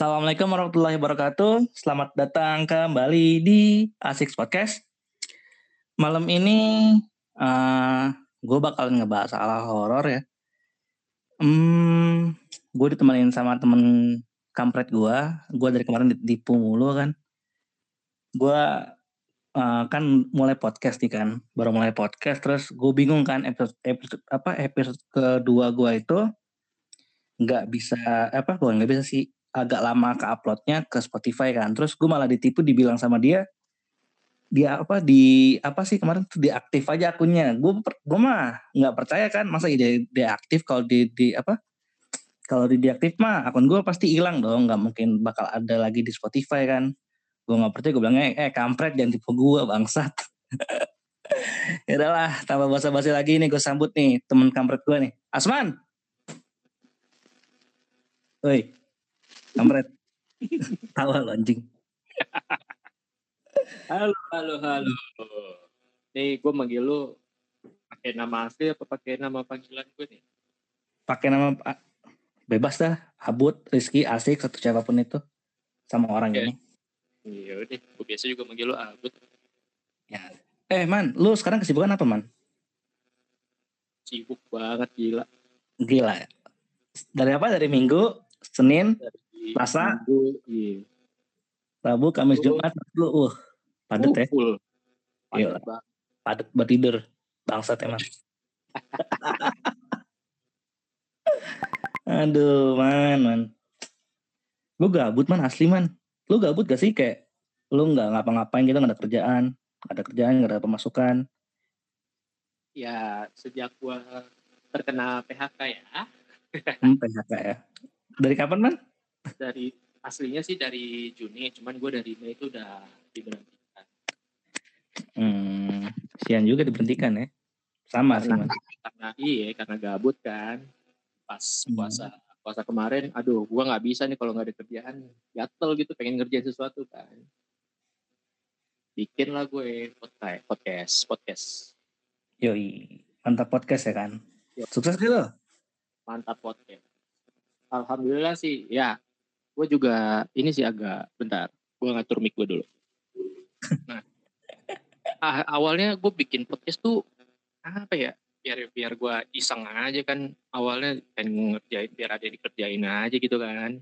Assalamualaikum warahmatullahi wabarakatuh. Selamat datang kembali di Asik Podcast. Malam ini uh, gue bakal ngebahas soal horor ya. Hmm, gue ditemenin sama temen kampret gue. Gue dari kemarin ditipu mulu kan. Gue uh, kan mulai podcast nih kan. Baru mulai podcast terus gue bingung kan episode, episode apa episode kedua gue itu nggak bisa apa gue nggak bisa sih agak lama ke uploadnya ke Spotify kan. Terus gue malah ditipu dibilang sama dia dia apa di apa sih kemarin tuh diaktif aja akunnya. Gue gue mah nggak percaya kan masa dia dia aktif kalau di, di apa kalau di diaktif mah akun gue pasti hilang dong nggak mungkin bakal ada lagi di Spotify kan. Gue nggak percaya gue bilangnya eh kampret jangan tipu gue bangsat. Ya udahlah tambah basa-basi lagi nih gue sambut nih temen kampret gue nih. Asman! Woi, kampret. Tawa lo anjing. halo, halo, halo. Nih gue manggil lu pakai nama asli apa pakai nama panggilan gue nih? Pakai nama bebas dah. Abut, Rizky, Asik, satu siapa pun itu. Sama orang okay. ini. Iya udah, gue biasa juga manggil lu Abut. Ya. Eh man, lu sekarang kesibukan apa man? Sibuk banget, gila. Gila? Dari apa? Dari minggu Senin, Selasa, iya. Rabu, Kamis, Jumat, lu uh padet ya. Full. Padet, padet buat tidur. Bangsat emang. Aduh, man, man. Lu gabut man, asli man. Lu gabut gak sih kayak lu nggak ngapa-ngapain gitu, nggak ada kerjaan, nggak ada kerjaan, nggak ada pemasukan. Ya, sejak gua terkena PHK ya. hmm, PHK ya. Dari kapan man? Dari aslinya sih dari Juni, cuman gue dari Mei itu udah diberhentikan. Hmm, sian juga diberhentikan ya? Sama karena. Karena iya, karena gabut kan. Pas hmm. puasa puasa kemarin, aduh, gue nggak bisa nih kalau nggak ada kerjaan, gatel gitu, pengen ngerjain sesuatu kan. Bikin lah gue podcast, podcast, podcast. Yoi, mantap podcast ya kan? Yo. Sukses gitu? Mantap podcast Alhamdulillah sih, ya. Gue juga ini sih agak bentar. Gue ngatur mic gue dulu. Nah, ah, awalnya gue bikin podcast tuh apa ya? Biar biar gue iseng aja kan. Awalnya pengen ngerjain biar ada dikerjain aja gitu kan.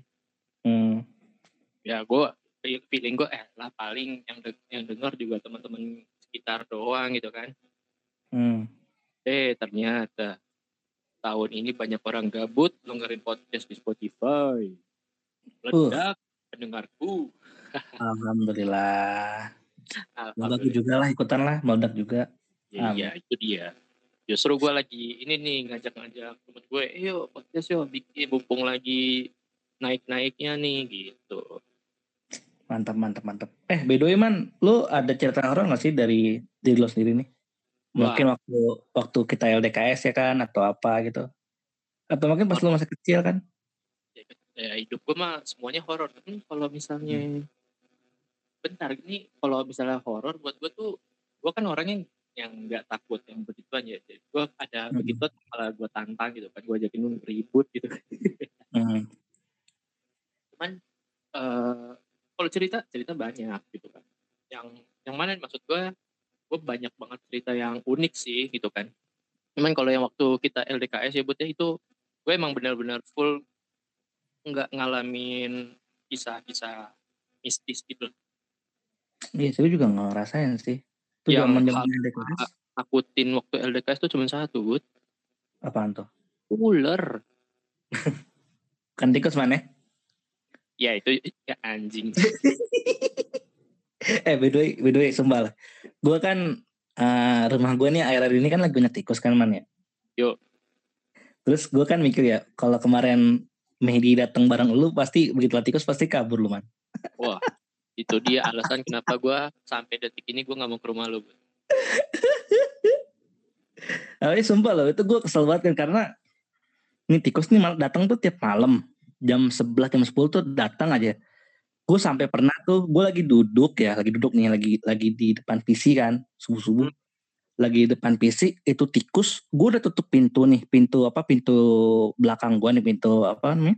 Hmm. Ya gue feeling gue eh lah paling yang de yang dengar juga teman-teman sekitar doang gitu kan. Hmm. Eh ternyata tahun ini banyak orang gabut dengerin podcast di Spotify. Ledak uh. pendengarku. Alhamdulillah. Meledak juga lah ikutan lah, meledak juga. Ya, iya, itu dia. Justru gue lagi ini nih ngajak-ngajak temen gue, ayo podcast yuk bikin mumpung lagi naik-naiknya nih gitu. Mantap, mantap, mantap. Eh, by the way man, lu ada cerita horor gak sih dari diri lo sendiri nih? Mungkin Wah. waktu waktu kita LDKS ya kan atau apa gitu. Atau mungkin pas lu masih kecil kan? Ya, ya hidup gue mah semuanya horor. Tapi kalau misalnya hmm. bentar ini kalau misalnya horor buat gue tuh gue kan orangnya yang nggak takut yang begitu aja. Jadi gue ada hmm. begitu malah gue tantang gitu kan. Gue ajakin lu ribut gitu. hmm. Cuman uh, kalau cerita cerita banyak gitu kan. Yang yang mana maksud gue gue banyak banget cerita yang unik sih gitu kan cuman kalau yang waktu kita LDKS ya buatnya itu gue emang benar-benar full nggak ngalamin kisah-kisah mistis gitu. Iya saya juga nggak ngerasain sih. Itu yang zaman LDKS akutin waktu LDKS itu cuma satu Bud. Apaan tuh? Ular. Kan tikus mana ya? Itu ya anjing. Eh by the way, by the way sumpah Gue kan uh, rumah gue nih air-air ini kan lagi banyak tikus kan man ya. Yuk. Terus gue kan mikir ya, kalau kemarin Mehdi datang bareng lu pasti begitu tikus pasti kabur lu man. Wah, itu dia alasan kenapa gue sampai detik ini gue nggak mau ke rumah lu. Tapi sumpah loh, itu gue kesel banget kan karena ini tikus nih datang tuh tiap malam jam 11 jam 10 tuh datang aja gue sampai pernah tuh gue lagi duduk ya lagi duduk nih lagi lagi di depan PC kan subuh subuh hmm. Lagi depan PC itu tikus gue udah tutup pintu nih pintu apa pintu belakang gue nih pintu apa nih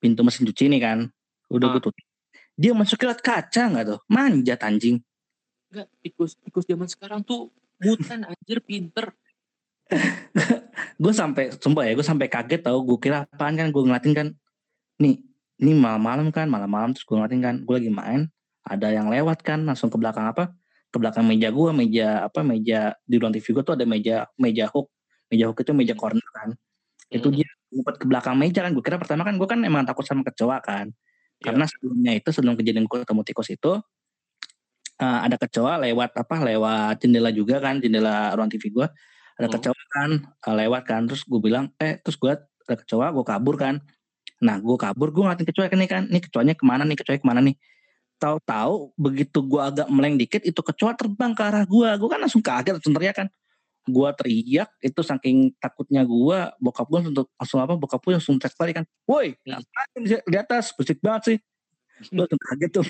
pintu mesin cuci nih kan Udah Ah. gue tutup. Dia masuk ke kaca nggak tuh? Manjat anjing. Enggak, tikus tikus zaman sekarang tuh mutan anjir pinter. gue sampai sumpah ya gue sampai kaget tau gue kira apaan kan gue ngeliatin kan nih ini malam-malam kan malam-malam terus gue ngeliatin kan gue lagi main ada yang lewat kan langsung ke belakang apa ke belakang meja gue meja apa meja di ruang TV gue tuh ada meja meja hook. Meja hook itu meja corner kan. Itu Hmm. dia ngumpet ke belakang meja kan. Gue kira pertama kan gue kan emang takut sama kecoa kan. Iya. karena sebelumnya itu sebelum kejadian gue ketemu tikus itu eh, ada kecoa lewat apa lewat jendela juga kan jendela ruang TV gue ada Hmm. kecoa kan eh, lewat kan. Terus gue bilang eh terus gue ada kecoa gue kabur kan. Nah gue kabur gue ngeliatin kecoa kan nih kan. Nih kecoanya ke mana nih? Kecoanya ke mana nih tahu-tahu begitu gue agak meleng dikit itu kecoa terbang ke arah gue gue kan langsung kaget langsung teriak kan. Gue teriak itu saking takutnya gue bokap gue langsung, langsung apa bokap gue langsung teriak balik kan. Woi Hmm. ngapain di, atas? Berisik banget sih. Gue langsung kaget tuh.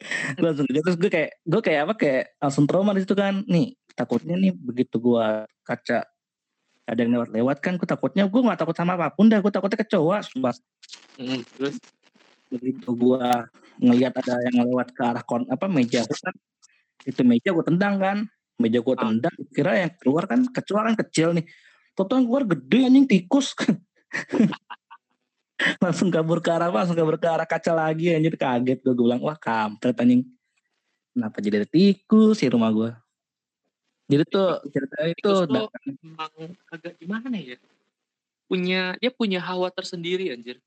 Gue langsung kaget terus gue kayak gue kayak apa kayak langsung trauma di situ kan. Nih takutnya nih begitu gue kaca ada yang lewat-lewat kan gue takutnya gue nggak takut sama apa pun dah gue takutnya kecoa sumpah. Hmm, terus? Begitu gua ngelihat ada yang lewat ke arah kon apa meja kan itu meja gua tendang kan meja gua Ah. tendang kira yang keluar kan kecoa kan kecil nih Toto yang keluar gede anjing tikus langsung kabur ke arah langsung kabur ke arah kaca lagi anjir kaget gua, gua bilang wah kampret anjing kenapa jadi ada tikus di rumah gua jadi tuh ceritanya itu tuh emang agak gimana ya? Punya dia punya hawa tersendiri anjir.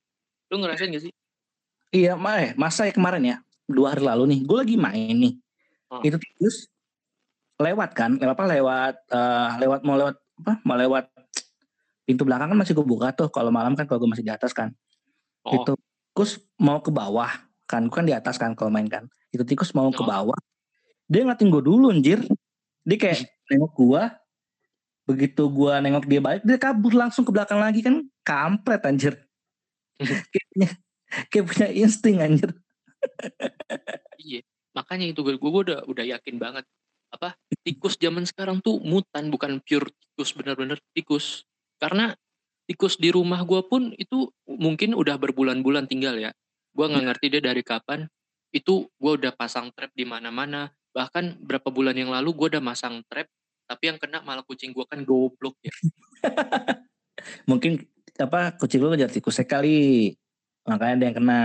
Lu ngerasain gak sih? Iya eh, masa ya kemarin ya? Dua hari lalu nih gua lagi main nih. Oh. itu tikus lewat kan lewat apa lewat eh, lewat mau lewat apa mau lewat pintu belakang kan masih gue buka tuh kalau malam kan kalau gue masih di atas kan. Oh, itu tikus mau ke bawah kan gue kan di atas kan kalau main kan. Itu tikus mau ke Oh. bawah dia ngeliatin gue dulu anjir. Dia kayak nengok gue begitu gue nengok dia balik dia kabur langsung ke belakang lagi kan kampret anjir kayak punya insting anjir iya. Makanya itu gue gue udah udah yakin banget apa tikus zaman sekarang tuh mutan bukan pure tikus bener-bener tikus. Karena tikus di rumah gue pun itu mungkin udah berbulan-bulan tinggal ya. Gue nggak ngerti dia dari kapan. Itu gue udah pasang trap di mana-mana. Bahkan berapa bulan yang lalu gue udah masang trap. Tapi yang kena malah kucing gue kan goblok ya. mungkin apa kucing lu ngejar tikusnya kali makanya ada yang kena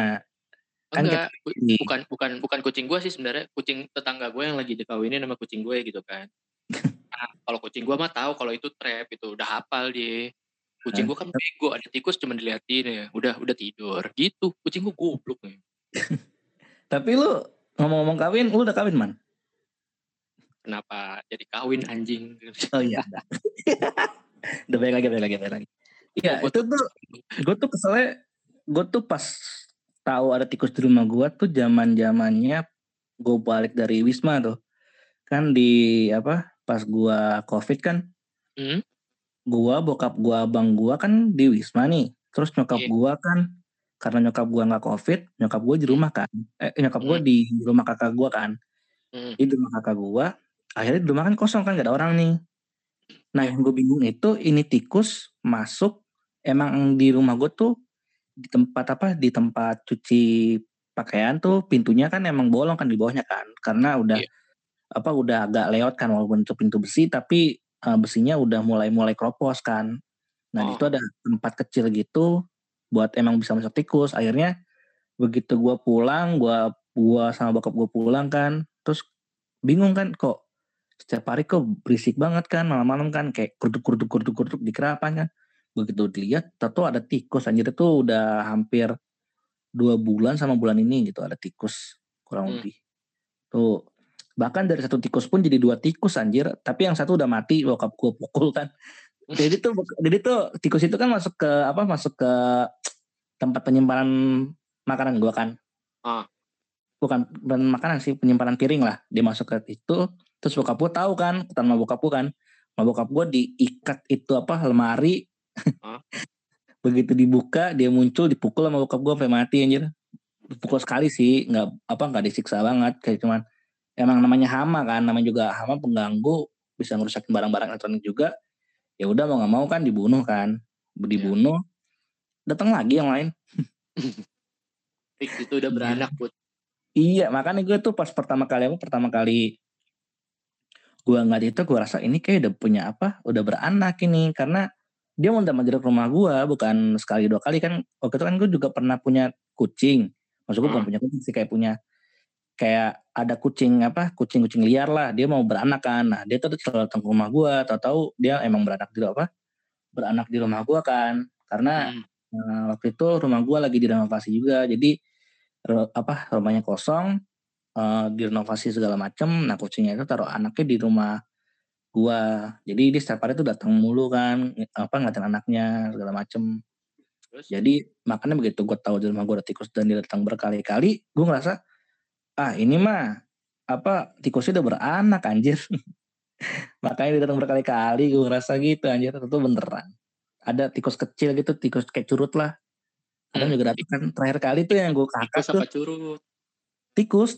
Kan Enggak, Di- bukan bukan bukan kucing gue sih sebenarnya kucing tetangga gue yang lagi dikawinin sama kucing gue gitu kan. Nah, kalau kucing gue mah tahu kalau itu trap itu udah hafal dia. Kucing gue kan bego, ada tikus cuma diliatin ya, udah udah tidur gitu. Kucing gue goblok nih. Tapi lu ngomong-ngomong kawin, lu udah kawin man? Kenapa jadi kawin anjing? Oh iya. udah baik lagi, baik lagi, baik lagi. Iya, Gua itu tuh gue tuh keselnya, gue tuh pas tahu ada tikus di rumah gue tuh zaman zamannya gue balik dari Wisma tuh, kan di apa? Pas gue covid kan, Hmm? gua bokap gua abang gua kan di Wisma nih. Terus nyokap Iya. gua kan karena nyokap gua nggak covid, nyokap gua di rumah kan. Eh nyokap Hmm. di rumah kakak gua kan. Hmm. Di rumah kakak gua, akhirnya di rumah kan kosong kan gak ada orang nih. Nah Iya. yang gue bingung itu ini tikus masuk emang di rumah gua tuh di tempat apa di tempat cuci pakaian tuh pintunya kan emang bolong kan di bawahnya kan karena udah Iya. apa udah agak lewat kan walaupun itu pintu besi tapi eh, besinya udah mulai mulai kropos kan nah Oh. situ ada tempat kecil gitu buat emang bisa masuk tikus akhirnya begitu gua pulang gua gua sama bokap gua pulang kan terus bingung kan kok setiap hari kok berisik banget kan malam-malam kan kayak kurduk kurduk kurduk kurduk di kerapan kan begitu dilihat tahu ada tikus. Anjir itu udah hampir dua bulan sama bulan ini gitu ada tikus kurang Hmm. lebih. Tuh bahkan dari satu tikus pun jadi dua tikus anjir. Tapi yang satu udah mati bokap gua pukul kan. Jadi tuh jadi tuh tikus itu kan masuk ke apa masuk ke tempat penyimpanan makanan gua kan. Ah. bukan bukan makanan sih penyimpanan piring lah. Dia masuk ke itu terus bokap gua tahu kan. Ketemu sama bokap gua kan. Sama bokap gua diikat itu apa lemari Begitu dibuka dia muncul dipukul sama bokap gua sampai mati anjir. Dipukul sekali sih nggak apa nggak disiksa banget kayak cuman emang namanya hama kan namanya juga hama pengganggu bisa ngerusakin barang-barang elektronik juga. Ya udah mau nggak mau kan dibunuh kan. Dibunuh datang lagi yang lain. Fix itu udah beranak buat Iya, makanya gue tuh pas pertama kali apa pertama kali gue ngeliat itu gue rasa ini kayak udah punya apa, udah beranak ini. Karena dia mau mandiri ke rumah gue bukan sekali dua kali. Kan waktu itu kan gue juga pernah punya kucing. Maksud gue bukan Hmm. punya kucing sih kayak punya kayak ada kucing apa kucing-kucing liar lah. Dia mau beranak kan. Nah dia tuh selalu datang ke rumah gue tahu-tahu dia emang beranak di apa beranak di rumah gue kan. Karena Hmm. eh, waktu itu rumah gue lagi direnovasi juga. Jadi apa rumahnya kosong eh, direnovasi segala macem. Nah kucingnya itu taruh anaknya di rumah gua. Jadi dia setiap hari tuh datang mulu kan apa ngeliatin anaknya segala macem. Terus? Jadi makanya begitu gue tahu di rumah gue ada tikus dan dia datang berkali-kali gue ngerasa ah ini mah apa tikusnya udah beranak anjir. Makanya dia datang berkali-kali gue ngerasa gitu anjir. Itu beneran. Ada tikus kecil gitu tikus kayak curut lah. Ada Hmm. juga datang kan terakhir kali tuh yang gue kakak tikus tuh curut? Tikus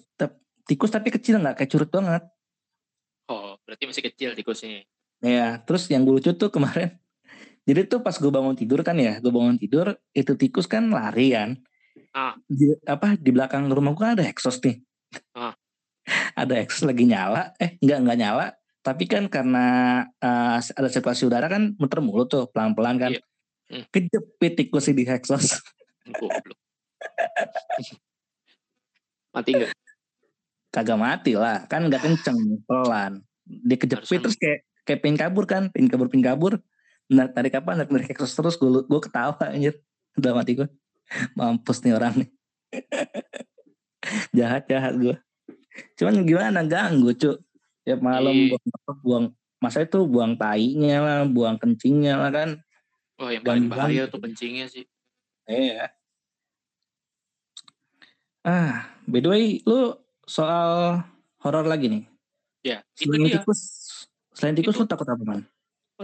tikus tapi kecil nggak kayak curut banget berarti masih kecil tikusnya. Ya terus yang gue lucu tuh kemarin. Jadi tuh pas gue bangun tidur kan ya gue bangun tidur itu tikus kan lari kan. Ah. di, apa di belakang rumah gue ada exhaust nih. Ah. ada exhaust lagi nyala. Eh nggak nggak nyala. Tapi kan karena eh, ada sirkulasi udara kan muter mulu tuh pelan-pelan kan. Iya. Hmm. kejepit tikus di exhaust goblok. Mati nggak? Kagak mati lah. Kan nggak kenceng pelan dia kejepit terus kayak kayak pengen kabur kan pengen kabur pengen kabur. Nah, tarik apa? Narik narik exhaust terus gue gue ketawa anjir. Udah mati gue mampus nih orang nih. Jahat jahat gue cuman gimana? Ganggu cu. Tiap malam Iya. buang, buang masa itu buang tainya lah buang kencingnya lah kan. Oh yang paling Ganggu bahaya tuh kencingnya sih. Iya. Ah by the way lu soal horor lagi nih ya itu selain dia. tikus selain tikus Itu. lu takut apa man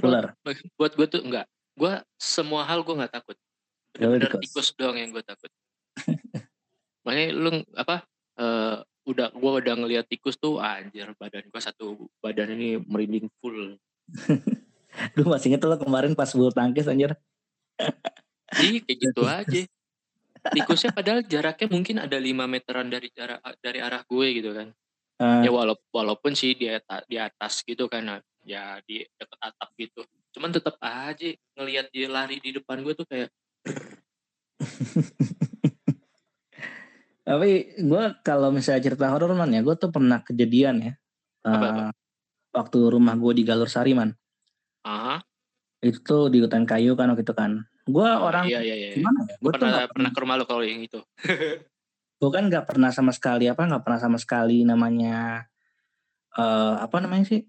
ular. buat gue tuh enggak. Gue semua hal gue nggak takut. Lu bener-bener tikus. tikus doang yang gue takut. Makanya lu apa eh, udah gue udah ngeliat tikus tuh anjir badan gue satu badan ini merinding full. Gue masih inget lo kemarin pas bulu tangkis anjir. Iya kayak gitu aja. Tikusnya padahal jaraknya mungkin ada 5 meteran dari jarak dari arah gue gitu kan Ah. ya walaupun walaupun sih di atas, di atas gitu kan nah, ya di deket atap gitu cuman tetap aja ngelihat dia lari di depan gue tuh kayak Tapi gue kalau misalnya cerita horor man ya, gue tuh pernah kejadian ya. Apa, Eh, apa? waktu rumah gue di Galur Sari man. ah Itu tuh di hutan kayu kan waktu itu kan. Gue oh, orang iya iya iya gimana ya? Gue pernah pernah ke rumah lo kalau yang itu gue kan nggak pernah sama sekali apa nggak pernah sama sekali namanya eh apa namanya sih?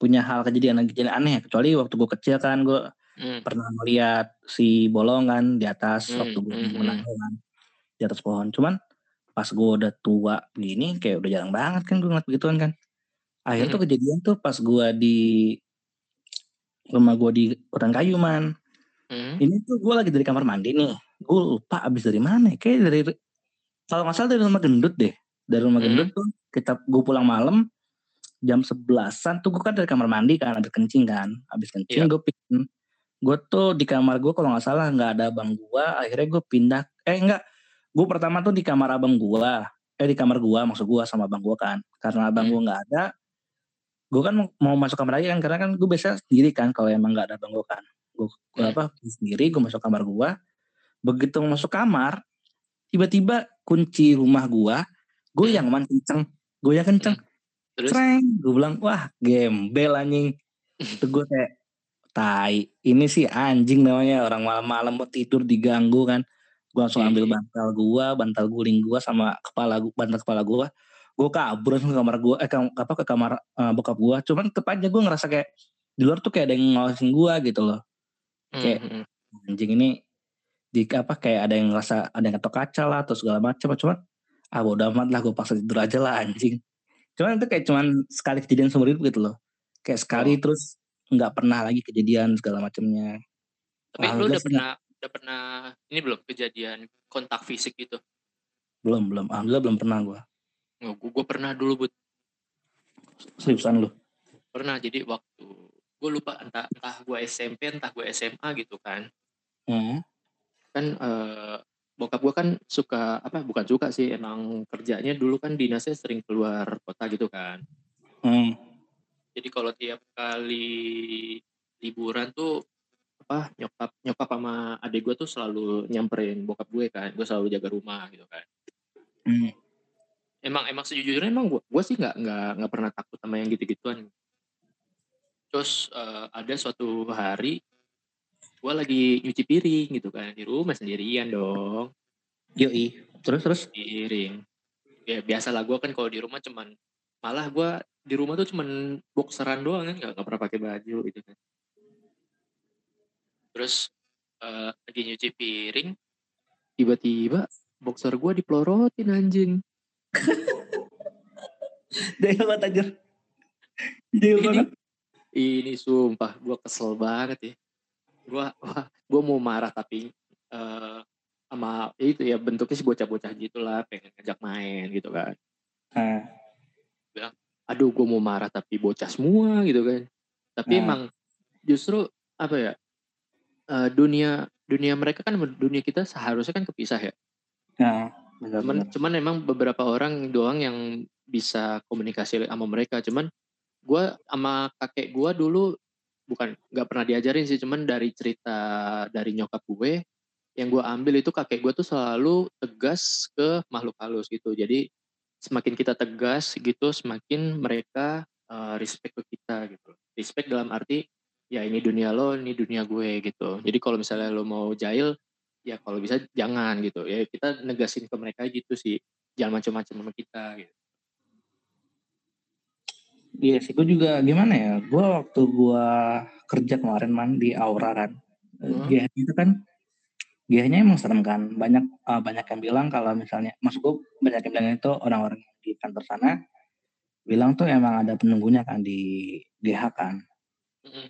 Punya hal kejadian kejadian aneh kecuali waktu gue kecil kan gue Hmm, pernah melihat si bolong kan di atas Hmm, waktu gue hmm, menang kan di atas pohon. Cuman pas gue udah tua begini kayak udah jarang banget kan gue ngeliat begituan kan. Akhirnya Hmm. tuh kejadian tuh pas gue di rumah gue di hutan kayu man. Hmm, ini tuh gue lagi dari kamar mandi nih. Gue lupa abis dari mana ya? kayak dari kalau nggak salah dari rumah gendut deh dari rumah Hmm. gendut tuh kita gue pulang malam jam sebelasan tuh gue kan dari kamar mandi kan abis kencing kan abis kencing Iya. gue pin gue tuh di kamar gue kalau nggak salah nggak ada abang gue akhirnya gue pindah eh enggak gue pertama tuh di kamar abang gue eh di kamar gue maksud gue sama abang gue kan karena abang Hmm. gue nggak ada gue kan mau, masuk kamar lagi kan karena kan gue biasa sendiri kan kalau emang nggak ada abang gue kan gue gue Hmm. apa sendiri gue masuk kamar gue begitu masuk kamar tiba-tiba kunci rumah gue gue Hmm. man kenceng gue yang kenceng. Terus? Creng, gue bilang wah gembel anjing. Itu gue kayak tai ini sih anjing namanya orang malam-malam mau tidur diganggu kan. Gue langsung Iya, ambil bantal gue bantal guling gue sama kepala gua, bantal kepala gue gue kabur langsung ke kamar gue eh ke, apa ke kamar eh, bokap gue cuman aja gue ngerasa kayak di luar tuh kayak ada yang ngawasin gue gitu loh. Hmm, kayak hmm, anjing ini di apa kayak ada yang ngerasa ada yang ketok kaca lah atau segala macam cuman ah bodo amat lah gue paksa tidur aja lah anjing. Cuman itu kayak cuman sekali kejadian seumur hidup gitu loh. Kayak sekali Oh. terus nggak pernah lagi kejadian segala macamnya tapi Ah, lu udah pernah udah pernah ini belum kejadian kontak fisik gitu? Belum belum. Alhamdulillah belum pernah gue oh, gue, gue pernah dulu but seriusan lu? Pernah. Jadi waktu gue lupa entah entah gue SMP entah gue SMA gitu kan. Hmm. Kan eh bokap gue kan suka apa bukan suka sih emang kerjanya dulu kan dinasnya sering keluar kota gitu kan Hmm. jadi kalau tiap kali liburan tuh apa nyokap nyokap sama adik gue tuh selalu nyamperin bokap gue kan gue selalu jaga rumah gitu kan Hmm. emang emang sejujurnya emang gue gue sih nggak nggak nggak pernah takut sama yang gitu-gituan terus eh, ada suatu hari gue lagi nyuci piring gitu kan di rumah sendirian dong Yoi. Terus terus. piring ya biasa lah gue kan kalau di rumah cuman malah gue di rumah tuh cuman boxeran doang kan nggak pernah pakai baju gitu kan terus eh, lagi nyuci piring tiba-tiba boxer gue dipelorotin anjing Jahil banget anjir. Jahil Ini- banget. ini sumpah gue kesel banget ya gue wah gue mau marah tapi eh sama ya itu ya bentuknya sih bocah-bocah gitulah pengen ngajak main gitu kan. Nah, aduh gue mau marah tapi bocah semua gitu kan. Tapi Hmm. emang justru apa ya eh, dunia dunia mereka kan dunia kita seharusnya kan kepisah ya. Nah, benar cuman benar. cuman emang beberapa orang doang yang bisa komunikasi sama mereka. Cuman gue sama kakek gue dulu bukan nggak pernah diajarin sih cuman dari cerita dari nyokap gue yang gue ambil itu kakek gue tuh selalu tegas ke makhluk halus gitu. Jadi semakin kita tegas gitu semakin mereka eh, respect ke kita gitu. Respect dalam arti ya ini dunia lo ini dunia gue gitu. Jadi kalau misalnya lo mau jahil ya kalau bisa jangan gitu. Ya kita negasin ke mereka gitu sih. Jangan macam-macam sama kita gitu Iya sih, gue juga gimana ya? Gue waktu gue kerja kemarin man di Aura kan, Hmm. GH itu kan, GH-nya emang serem kan. Banyak eh, banyak yang bilang kalau misalnya, maksud gue banyak yang bilang itu orang-orang di kantor sana bilang tuh emang ada penunggunya kan di GH kan. Mm-mm.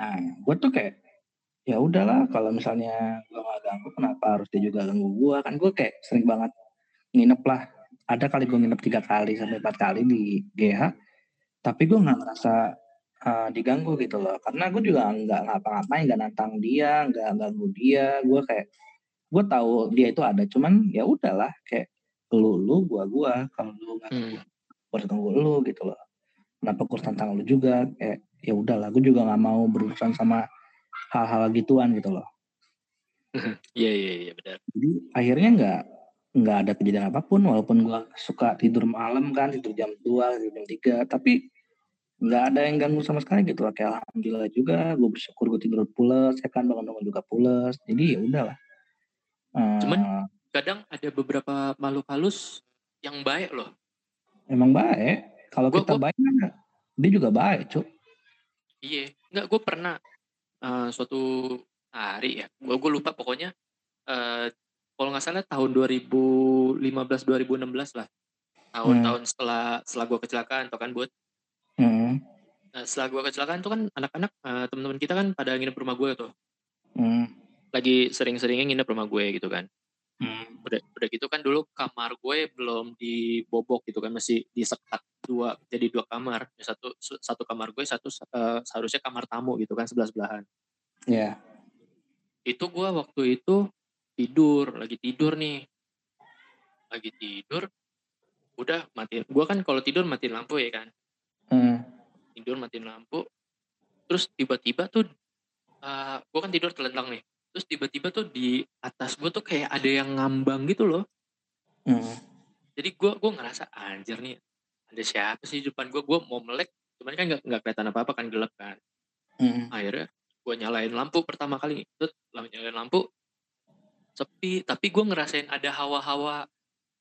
Nah, gue tuh kayak ya udahlah kalau misalnya gue gak ganggu, kenapa harus dia juga ganggu gue? Kan gue kayak sering banget nginep lah. Ada kali gue nginep tiga kali sampai empat kali di GH, tapi gue nggak ngerasa uh, diganggu gitu loh. Karena gue juga nggak ngapa-ngapain, nggak nantang dia, nggak ganggu dia. Gue kayak gue tahu dia itu ada, cuman ya udahlah kayak lu lu gua gua kalau lu nggak Hmm. gue harus ganggu lu gitu loh. Kenapa gue tantang lu juga? Kayak ya udahlah, gue juga nggak mau berurusan sama hal-hal gituan gitu loh. Iya iya iya benar. Jadi akhirnya nggak nggak ada kejadian apa pun walaupun gua suka tidur malam kan tidur jam 2 tidur jam 3 tapi nggak ada yang ganggu sama sekali gitu loh. kayak alhamdulillah juga gue bersyukur gue tidur pules ya kan bangun-bangun juga pules jadi ya udahlah. Eh, Cuman- Kadang ada beberapa makhluk halus yang baik loh. emang baik? Kalau kita gua- baik kan dia juga baik cuk. Iya, enggak gue pernah eh, suatu hari ya, gue gue lupa pokoknya eh, kalau nggak salah tahun 2015-2016 lah, tahun-tahun setelah setelah gue kecelakaan, tuh kan buat Hmm, setelah gue kecelakaan tuh kan anak-anak eh, teman-teman kita kan pada nginep rumah gue tuh, hmm, lagi sering-seringnya nginep rumah gue gitu kan, hmm, udah udah gitu kan dulu kamar gue belum dibobok gitu kan masih disekat dua jadi dua kamar. Satu satu kamar gue satu eh, seharusnya kamar tamu gitu kan sebelah sebelahan ya itu gua waktu itu tidur lagi tidur nih. Lagi tidur udah matiin gua kan kalau tidur matiin lampu ya kan hmm, tidur matiin lampu. Terus tiba-tiba tuh eh gua kan tidur telentang nih. Terus tiba-tiba tuh di atas gua tuh kayak ada yang ngambang gitu loh. Hmm, jadi gua gua ngerasa anjir nih ada siapa sih di depan gua? Gua mau melek cuman kan nggak nggak kelihatan apa apa kan gelap kan. Hmm, akhirnya gue nyalain lampu pertama kali. Terus nyalain lampu sepi. Tapi gue ngerasain ada hawa-hawa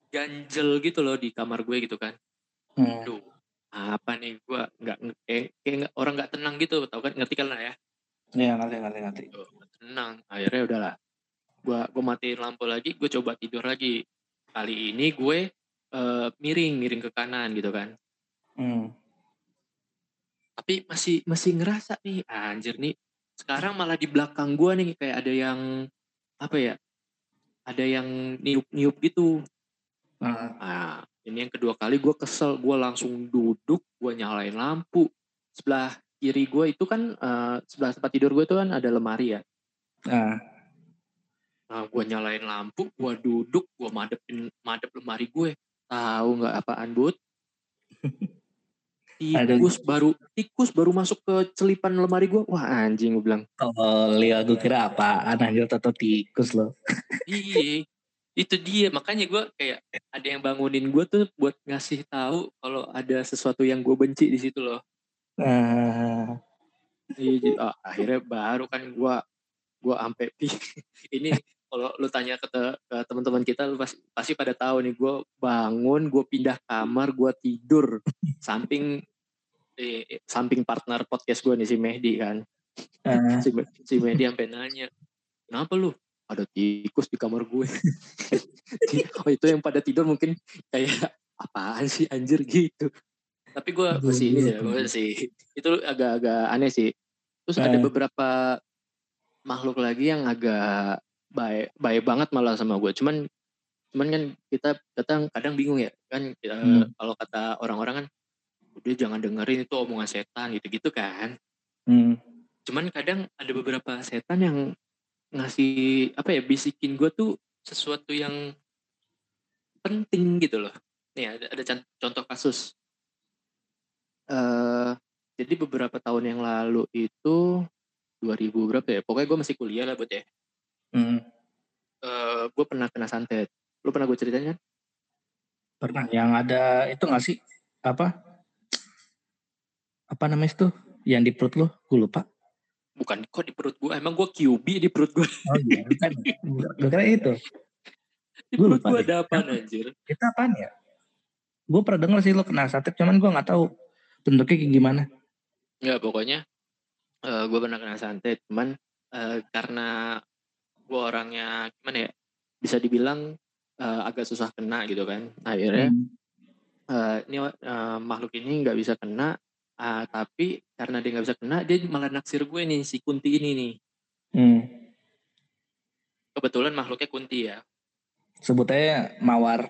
ganjel gitu loh di kamar gue gitu kan. Hmm. Duh, apa nih? Gue nggak nge- kayak, kayak nggak- orang nggak tenang gitu. Tau kan? Ngerti kan lah ya? Ya nanti nanti nanti Tuh, nggak tenang. Akhirnya udahlah gue gue matiin lampu lagi gue coba tidur lagi. Kali ini gue eh, miring miring ke kanan gitu kan. Hmm, tapi masih masih ngerasa nih anjir nih. Sekarang malah di belakang gua nih kayak ada yang apa ya? Ada yang niup niup gitu. Ah, nah ini yang kedua kali gua kesel gua langsung duduk gua nyalain lampu sebelah kiri gua itu kan eh, sebelah tempat tidur gue itu kan ada lemari ya ah, Nah, gue nyalain lampu, gue duduk, gue madepin madep lemari gue. Tahu nggak apaan, Bud? tikus baru tikus baru masuk ke celipan lemari gue. Wah anjing gue bilang. Oh, Leo gue kira apa? Anjir atau tikus loh. iya, itu dia. Makanya gue kayak ada yang bangunin gue tuh buat ngasih tahu kalau ada sesuatu yang gue benci di situ loh. Uh. Iya, oh, akhirnya baru kan gue gue sampai ini kalau lu tanya ke, ke teman-teman kita lu pasti, pasti pada tahu nih gue bangun gue pindah kamar gue tidur samping eh, samping partner podcast gue nih si Mehdi kan uh. si, si Mehdi sampai nanya kenapa lu ada tikus di kamar gue. Oh itu yang pada tidur mungkin kayak apaan sih anjir? gitu. Tapi gue masih ini ya gue sih itu agak-agak aneh sih. Terus ada beberapa makhluk lagi yang agak baik baik banget malah sama gue cuman cuman kan kita kadang kadang bingung ya kan kita, hmm. kalau kata orang-orang kan udah jangan dengerin itu omongan setan gitu gitu kan. Hmm. cuman kadang ada beberapa setan yang ngasih apa ya bisikin gue tuh sesuatu yang penting gitu loh nih ada, ada contoh kasus uh, jadi beberapa tahun yang lalu itu 2000 berapa ya pokoknya gue masih kuliah lah buat ya Hmm. Uh, gue pernah kena santet. Lu pernah gue ceritain kan? Pernah. Yang ada itu gak sih? Apa? Apa namanya itu? Yang di perut lo? Gue lupa. Bukan kok di perut gue. Emang gue QB di perut gue. Oh iya. Bukan. gue kira itu. Di gua perut gue ada apa anjir? Itu apaan ya? Gue pernah denger sih lo kena santet. Cuman gue gak tahu bentuknya kayak gimana. Enggak pokoknya. Uh, eh, gue pernah kena santet. Cuman uh, karena gue orangnya gimana ya bisa dibilang uh, agak susah kena gitu kan akhirnya hmm. uh, ini uh, makhluk ini nggak bisa kena uh, tapi karena dia nggak bisa kena dia malah naksir gue nih si kunti ini nih. Hmm. kebetulan makhluknya kunti ya. Sebutnya mawar.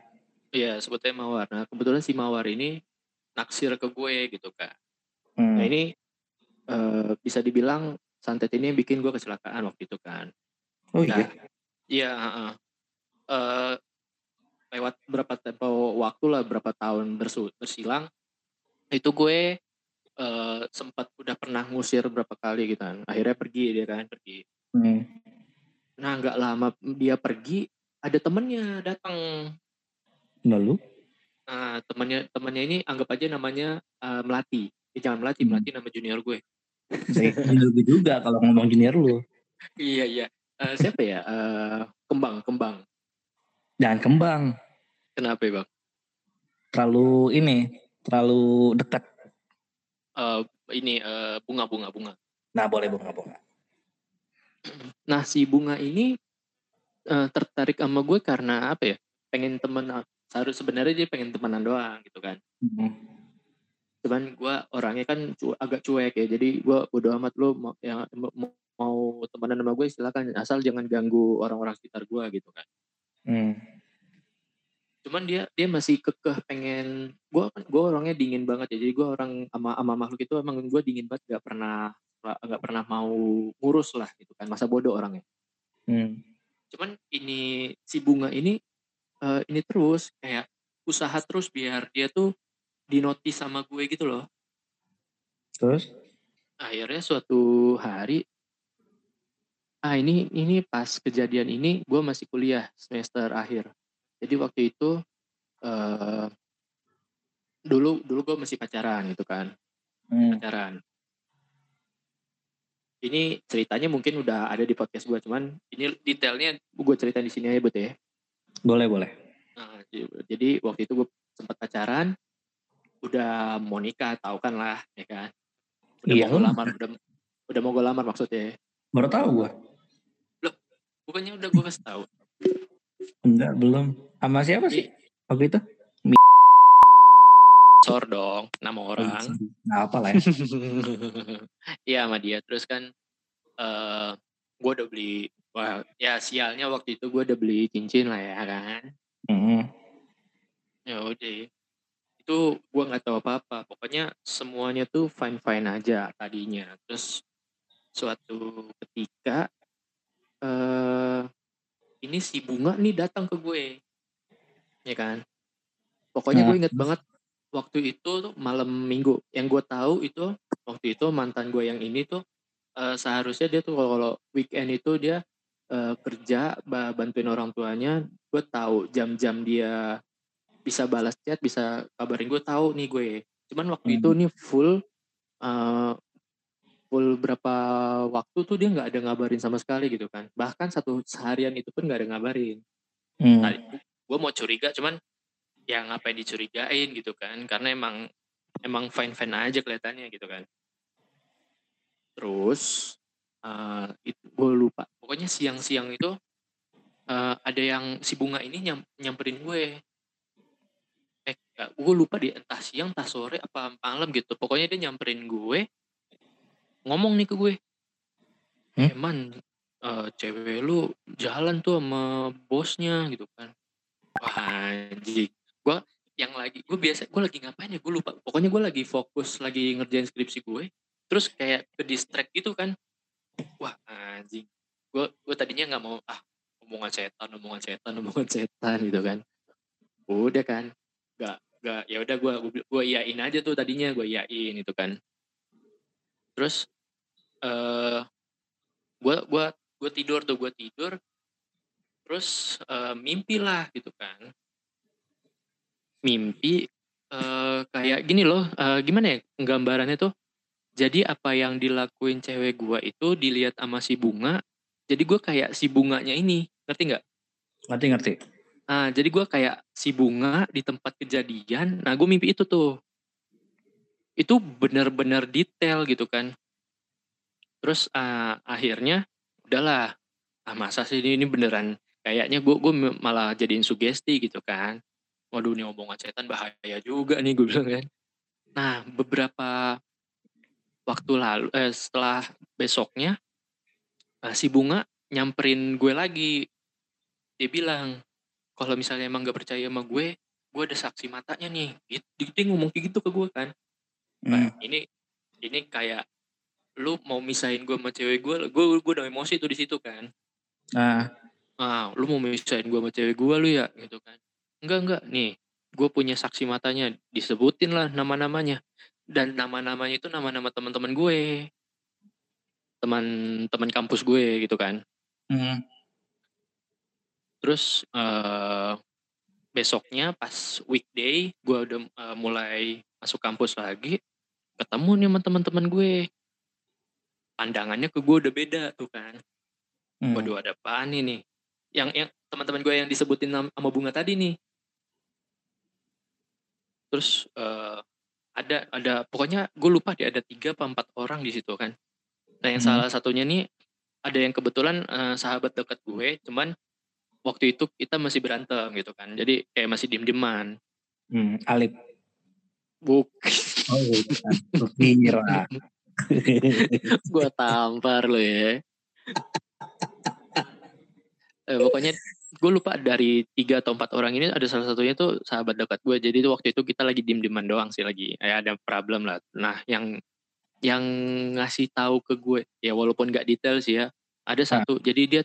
Iya sebutnya mawar. Nah kebetulan si mawar ini naksir ke gue gitu kak. Hmm. nah ini uh, bisa dibilang santet ini yang bikin gue kecelakaan waktu itu kan. Oh iya? Nah, iya, uh, uh, lewat berapa tempo waktu lah, berapa tahun bersilang, itu gue uh, sempat udah pernah ngusir berapa kali gitu kan. Akhirnya pergi dia kan, pergi. Hmm. Nah nggak lama dia pergi, ada temennya datang. Lalu? Nah temannya temannya ini anggap aja namanya uh, Melati. Eh, jangan Melati, hmm. Melati nama junior gue. gue juga kalau ngomong junior lu. iya iya. Uh, siapa ya? Uh, kembang, kembang. Jangan kembang. Kenapa ya bang? Terlalu ini, terlalu dekat. Uh, ini uh, bunga, bunga, bunga. Nah boleh bunga, bunga. Nah si bunga ini uh, tertarik sama gue karena apa ya? Pengen temen, harus sebenarnya dia pengen temenan doang gitu kan. Hmm. Cuman gue orangnya kan cu agak cuek ya, jadi gue bodo amat lo mau, yang mau mau temenan sama gue silakan asal jangan ganggu orang-orang sekitar gue gitu kan hmm. Cuman dia dia masih kekeh pengen gue gue orangnya dingin banget ya. Jadi gue orang ama ama makhluk itu emang gue dingin banget. Gak pernah gak pernah mau ngurus lah gitu kan. Masa bodoh orangnya. Hmm. cuman ini si bunga ini uh, ini terus kayak usaha terus biar dia tuh dinotis sama gue gitu loh. Terus? Akhirnya suatu hari ah ini ini pas kejadian ini gue masih kuliah semester akhir jadi waktu itu uh, dulu dulu gue masih pacaran gitu kan. Hmm. pacaran. Ini ceritanya mungkin udah ada di podcast gue cuman ini detailnya gue cerita di sini aja buat ya. Boleh boleh. Nah, jadi waktu itu gue sempat pacaran udah mau nikah tahu kan lah ya kan. Udah iya, mau gue lamar udah udah mau gue lamar maksudnya. Baru tahu gue Bukannya udah gue kasih tahu? Enggak, belum. Sama siapa sih? Waktu itu? Sor dong, nama oh, orang. Nah, apa lah ya? Iya sama dia. Terus kan uh, eh, gue udah beli, wah ya sialnya waktu itu gue udah beli cincin lah ya kan. Mm. Ya udah. Itu gue nggak tahu apa-apa. Pokoknya semuanya tuh fine-fine aja tadinya. Terus suatu ketika uh, ini si bunga nih datang ke gue ya kan? Pokoknya gue Nah, inget banget waktu itu tuh malam minggu. Yang gue tahu itu waktu itu mantan gue yang ini tuh eh, seharusnya dia tuh kalau weekend itu dia eh, kerja ba- bantuin orang tuanya gue tahu jam-jam dia bisa balas chat bisa kabarin gue tahu nih gue. Cuman waktu Hmm. itu nih full eh, full berapa waktu tuh dia nggak ada ngabarin sama sekali gitu kan. Bahkan satu seharian itu pun nggak ada ngabarin. Hmm. nah, gue mau curiga cuman ya ngapain dicurigain gitu kan? Karena emang emang fine fine aja kelihatannya gitu kan. Terus eh itu gue lupa. Pokoknya siang-siang itu eh, ada yang si bunga ini nyam, nyamperin gue. Eh gue lupa deh entah siang entah sore apa malam gitu. Pokoknya dia nyamperin gue ngomong nih ke gue. Hmm? eman eh, cewek lu jalan tuh sama bosnya gitu kan wah anjing. Gue yang lagi gue biasa gue lagi ngapain ya? Gue lupa. Pokoknya gue lagi fokus lagi ngerjain skripsi gue terus kayak ke distract gitu kan. Wah anjing. Gue gue tadinya nggak mau ah omongan setan omongan setan omongan setan gitu kan. Udah kan. Nggak nggak ya udah gue gue iyain aja tuh tadinya gue iyain itu kan. Terus eh gue gua gue tidur tuh gue tidur terus eh, mimpi lah gitu kan mimpi eh, kayak gini loh eh, gimana ya gambarannya tuh jadi apa yang dilakuin cewek gua itu dilihat sama si bunga jadi gue kayak si bunganya ini ngerti nggak Ngerti ngerti. Nah, jadi gue kayak si bunga di tempat kejadian. Nah, gue mimpi itu tuh. Itu benar-benar detail gitu kan. Terus ah, akhirnya udahlah. Ah, masa sih ini, ini beneran. Kayaknya gue gue malah jadiin sugesti gitu kan. Waduh, ini omongan setan bahaya juga nih gue bilang kan. Nah, beberapa waktu lalu, eh, setelah besoknya, ah, si bunga nyamperin gue lagi. Dia bilang, kalau misalnya emang gak percaya sama gue, gue ada saksi matanya nih. Gitu, dia ngomong kayak gitu ke gue kan. Hmm. Nah, ini ini kayak lu mau misahin gue sama cewek gue, gue gue udah emosi tuh di situ kan. Nah, Ah, lu mau misahin gue sama cewek gue lu ya gitu kan. Enggak enggak, nih gue punya saksi matanya, disebutin lah nama-namanya. Dan nama-namanya itu nama-nama teman-teman gue. Teman-teman kampus gue gitu kan. hmm. Terus eh besoknya pas weekday gue udah eh, mulai masuk kampus lagi, ketemu nih sama teman-teman gue. Pandangannya ke gue udah beda tuh kan. hmm. Waduh ada apaan nih? Yang yang teman-teman gue yang disebutin sama bunga tadi nih. Terus eh, ada ada pokoknya gue lupa deh ada tiga apa empat orang di situ kan. Nah yang Hmm. salah satunya nih ada yang kebetulan eh, sahabat dekat gue, cuman waktu itu kita masih berantem gitu kan. Jadi kayak masih diem-dieman. Hmm. Alip. Buk, Oh. Lu kira. gue tampar lo ya. Eh, pokoknya gue lupa dari tiga atau empat orang ini ada salah satunya tuh sahabat dekat gue. Jadi itu waktu itu kita lagi diem-dieman doang sih lagi. Ya ada problem lah. Nah yang yang ngasih tahu ke gue ya walaupun nggak detail sih ya ada satu jadi dia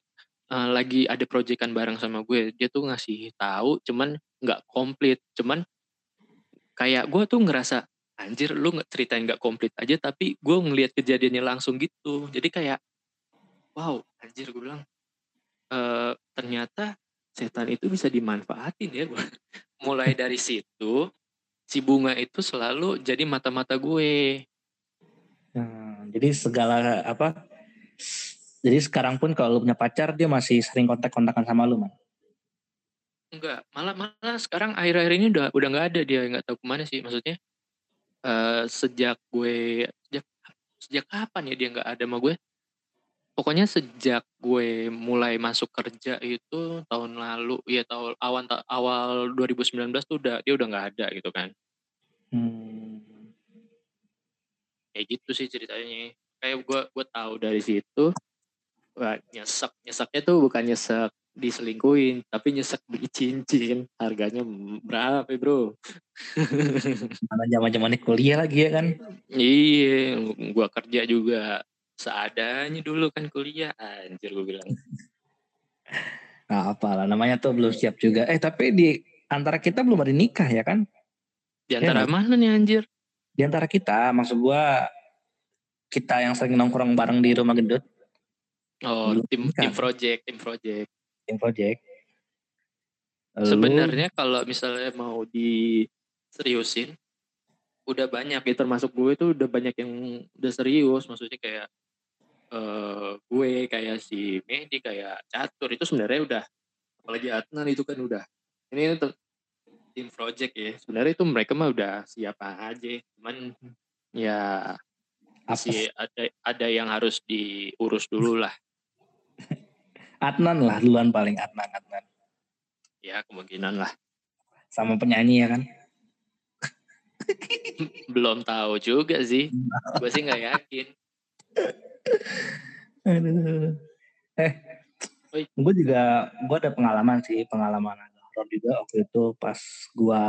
eh, lagi ada proyekan bareng sama gue dia tuh ngasih tahu cuman nggak komplit cuman kayak gue tuh ngerasa anjir lu nggak ceritain nggak komplit aja tapi gue ngelihat kejadiannya langsung gitu jadi kayak wow anjir gue bilang eh ternyata setan itu bisa dimanfaatin ya gue mulai dari situ si bunga itu selalu jadi mata-mata gue Hmm, jadi segala apa? Jadi sekarang pun kalau lu punya pacar dia masih sering kontak-kontakan sama lu, man. Enggak, malah malah sekarang akhir-akhir ini udah udah nggak ada dia nggak tahu ke mana sih maksudnya. eh sejak gue sejak sejak kapan ya dia nggak ada sama gue? Pokoknya sejak gue mulai masuk kerja itu tahun lalu ya tahun awal awal 2019 tuh udah dia udah nggak ada gitu kan. Hmm. Kayak gitu sih ceritanya. Kayak gue gue tahu dari situ wah nyesek nyeseknya tuh bukan nyesek diselingkuhin tapi nyesek beli cincin harganya berapa bro Mana zaman-zamannya kuliah lagi ya kan? Iya, gua kerja juga seadanya dulu kan kuliah. Anjir gue bilang. Nah, apalah namanya tuh belum siap juga. Eh tapi di antara kita belum ada nikah ya kan? Di Iya antara nggak? mana nih anjir? Di antara kita, maksud gua kita yang sering nongkrong bareng di rumah gendut, Oh, Belum tim nikah. tim project, tim project. tim project. Lu- Sebenarnya kalau misalnya mau diseriusin, udah banyak ya termasuk gue itu udah banyak yang udah serius. Maksudnya kayak eh gue kayak si Medi kayak Catur itu sebenarnya udah apalagi Adnan itu kan udah ini tim project ya sebenarnya itu mereka mah udah siapa aja cuman ya apa? masih ada ada yang harus diurus dulu lah. Adnan lah duluan paling Adnan Adnan. Ya kemungkinan lah. Sama penyanyi ya kan? Belum tahu juga sih gue sih nggak yakin Aduh. Eh, gue juga gue ada pengalaman sih pengalaman agak horor juga waktu itu pas gue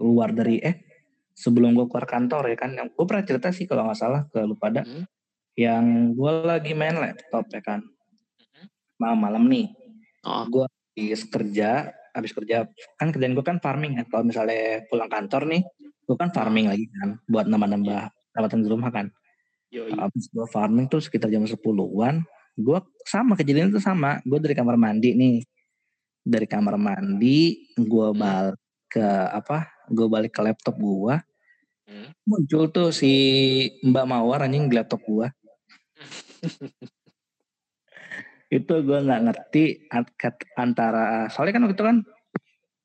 keluar dari eh sebelum gue keluar kantor ya kan. Yang gue pernah cerita sih kalau nggak salah ke lu pada Hmm. yang gue lagi main laptop ya kan. Mhm. malam-malam nih. Oh. Gue habis kerja habis kerja kan kerjaan gue kan farming kan kalau misalnya pulang kantor nih gue kan farming lagi kan buat nambah-nambah perawatan di rumah kan yoi habis gue farming tuh sekitar jam 10-an gue sama kejadian itu sama gue dari kamar mandi nih dari kamar mandi gue Hmm. balik ke apa gue balik ke laptop gue Hmm. muncul tuh si Mbak Mawar anjing di laptop gue itu gue nggak ngerti antara soalnya kan waktu itu kan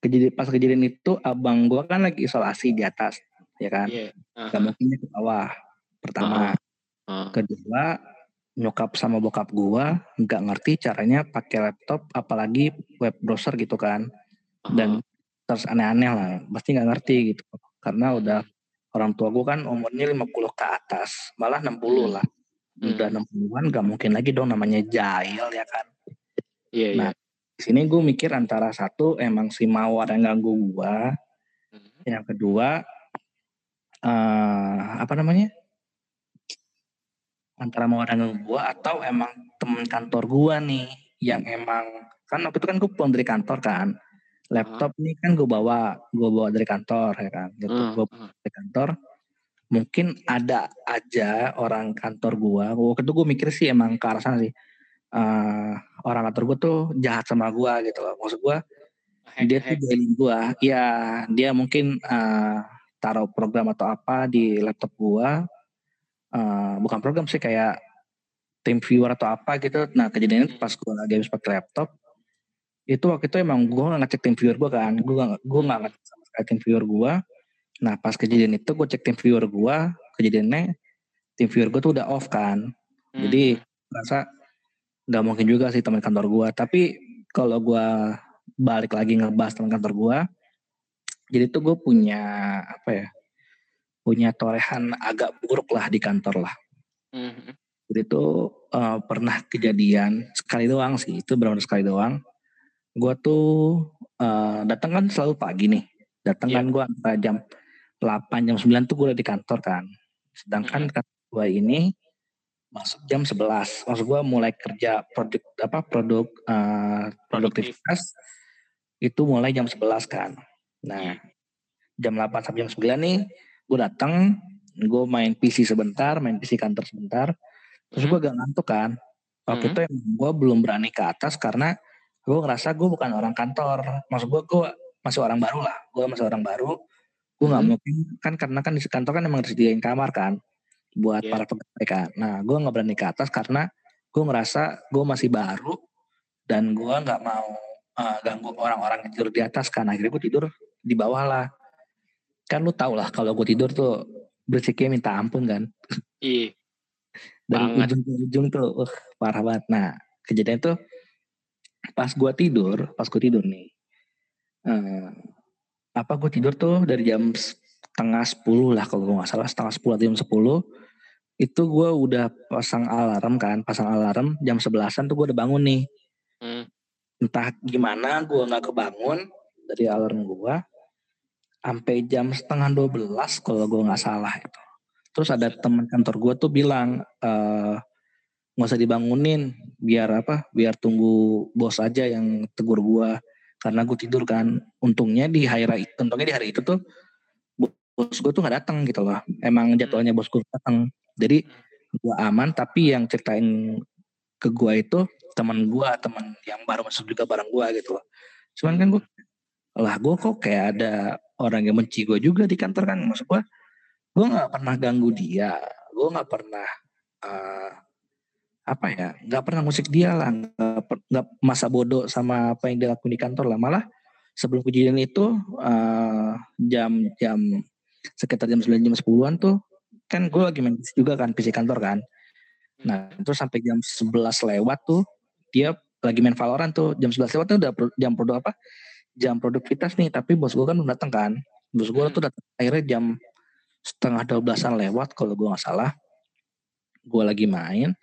kejadian pas kejadian itu abang gue kan lagi isolasi di atas ya kan Iya. gak Aha. mungkin dia ke bawah pertama Ah. kedua nyokap sama bokap gua nggak ngerti caranya pakai laptop apalagi web browser gitu kan dan terus aneh-aneh lah pasti nggak ngerti gitu karena udah orang tua gua kan umurnya 50 ke atas malah 60 lah Hmm. udah 60-an nggak mungkin lagi dong namanya jahil ya kan Iya, iya. Nah, di sini gue mikir antara satu emang si mawar yang ganggu gua Hmm. yang kedua eh apa namanya antara mau ganggu gua atau emang temen kantor gua nih yang emang kan waktu itu kan gue pulang dari kantor kan. Laptop nih kan gue bawa gue bawa dari kantor ya kan. Gitu Ah, gue ah. dari kantor. Mungkin ada aja orang kantor gua waktu itu gue mikir sih emang ke arah sana sih. Eh, orang kantor gue tuh jahat sama gua gitu loh. Maksud gua Hack- dia tuh join gua. Ya dia mungkin eh, taruh program atau apa di laptop gua Eh, bukan program sih kayak tim viewer atau apa gitu nah kejadiannya Hmm. pas gua lagi habis pakai laptop itu waktu itu emang gua nggak ngecek tim viewer gua kan gua nggak gua nggak ngecek sama sekali tim viewer gua nah pas kejadian itu gua cek tim viewer gua kejadiannya tim viewer gua tuh udah off kan Hmm. jadi rasa nggak mungkin juga sih teman kantor gua tapi kalau gua balik lagi ngebahas teman kantor gua jadi tuh gue punya apa ya punya torehan agak buruk lah di kantor lah. Hmm. jadi tuh eh, pernah kejadian sekali doang sih itu benar sekali doang. Gua tuh eh, datang kan selalu pagi nih. Datang Iya. kan gua antara jam 8 jam 9 tuh gue udah di kantor kan. Sedangkan kantor gua ini masuk jam 11 maksud gua mulai kerja produk apa produk eh, produktivitas itu mulai jam 11 kan. Nah jam 8 sampai jam 9 nih gue datang gue main PC sebentar main PC kantor sebentar terus Hmm. gue gak ngantuk kan waktu Hmm. itu emang gue belum berani ke atas karena gue ngerasa gue bukan orang kantor maksud gue gue masih orang baru lah gue masih orang baru gue nggak Hmm. mungkin kan karena kan di kantor kan emang disediain kamar kan buat Iya. para pegawai kan nah gue nggak berani ke atas karena gue ngerasa gue masih baru dan gue nggak mau eh, ganggu orang-orang yang tidur di atas kan akhirnya gue tidur di bawah lah kan lu tau lah kalau gue tidur tuh berisiknya minta ampun kan Iya. dari Banget. ujung ke ujung tuh uh, parah banget nah kejadian tuh pas gua tidur pas gua tidur nih eh, apa gua tidur tuh dari jam setengah sepuluh lah kalau gua nggak salah setengah sepuluh atau jam sepuluh itu gua udah pasang alarm kan pasang alarm jam sebelasan tuh gua udah bangun nih Hmm. entah gimana gua nggak kebangun dari alarm gua sampai jam setengah 12 kalau gua nggak salah itu. Terus ada teman kantor gua tuh bilang eh nggak usah dibangunin biar apa biar tunggu bos aja yang tegur gua. Karena gue tidur kan. Untungnya di hari itu untungnya di hari itu tuh bos gue tuh nggak datang gitu loh. Emang jadwalnya bos gue datang. Jadi gua aman tapi yang ceritain ke gua itu teman gua teman yang baru masuk juga bareng gua gitu loh. Cuman kan gue lah gue kok kayak ada orang yang benci gue juga di kantor kan? Maksud gue gue nggak pernah ganggu dia. Gue nggak pernah uh, apa ya nggak pernah musik dia lah. Nggak masa bodoh sama apa yang dia lakukan di kantor lah. Malah sebelum kejadian itu uh, jam jam sekitar jam sembilan jam sepuluhan tuh kan gue lagi main juga kan PC kantor kan. Nah itu sampai jam sebelas lewat tuh dia lagi main Valorant tuh. Jam sebelas lewat tuh udah jam produk apa jam produktivitas nih tapi bos gue kan belum datang kan. Bos gue tuh datang akhirnya jam setengah dua belasan lewat kalau gue nggak salah. Gue lagi main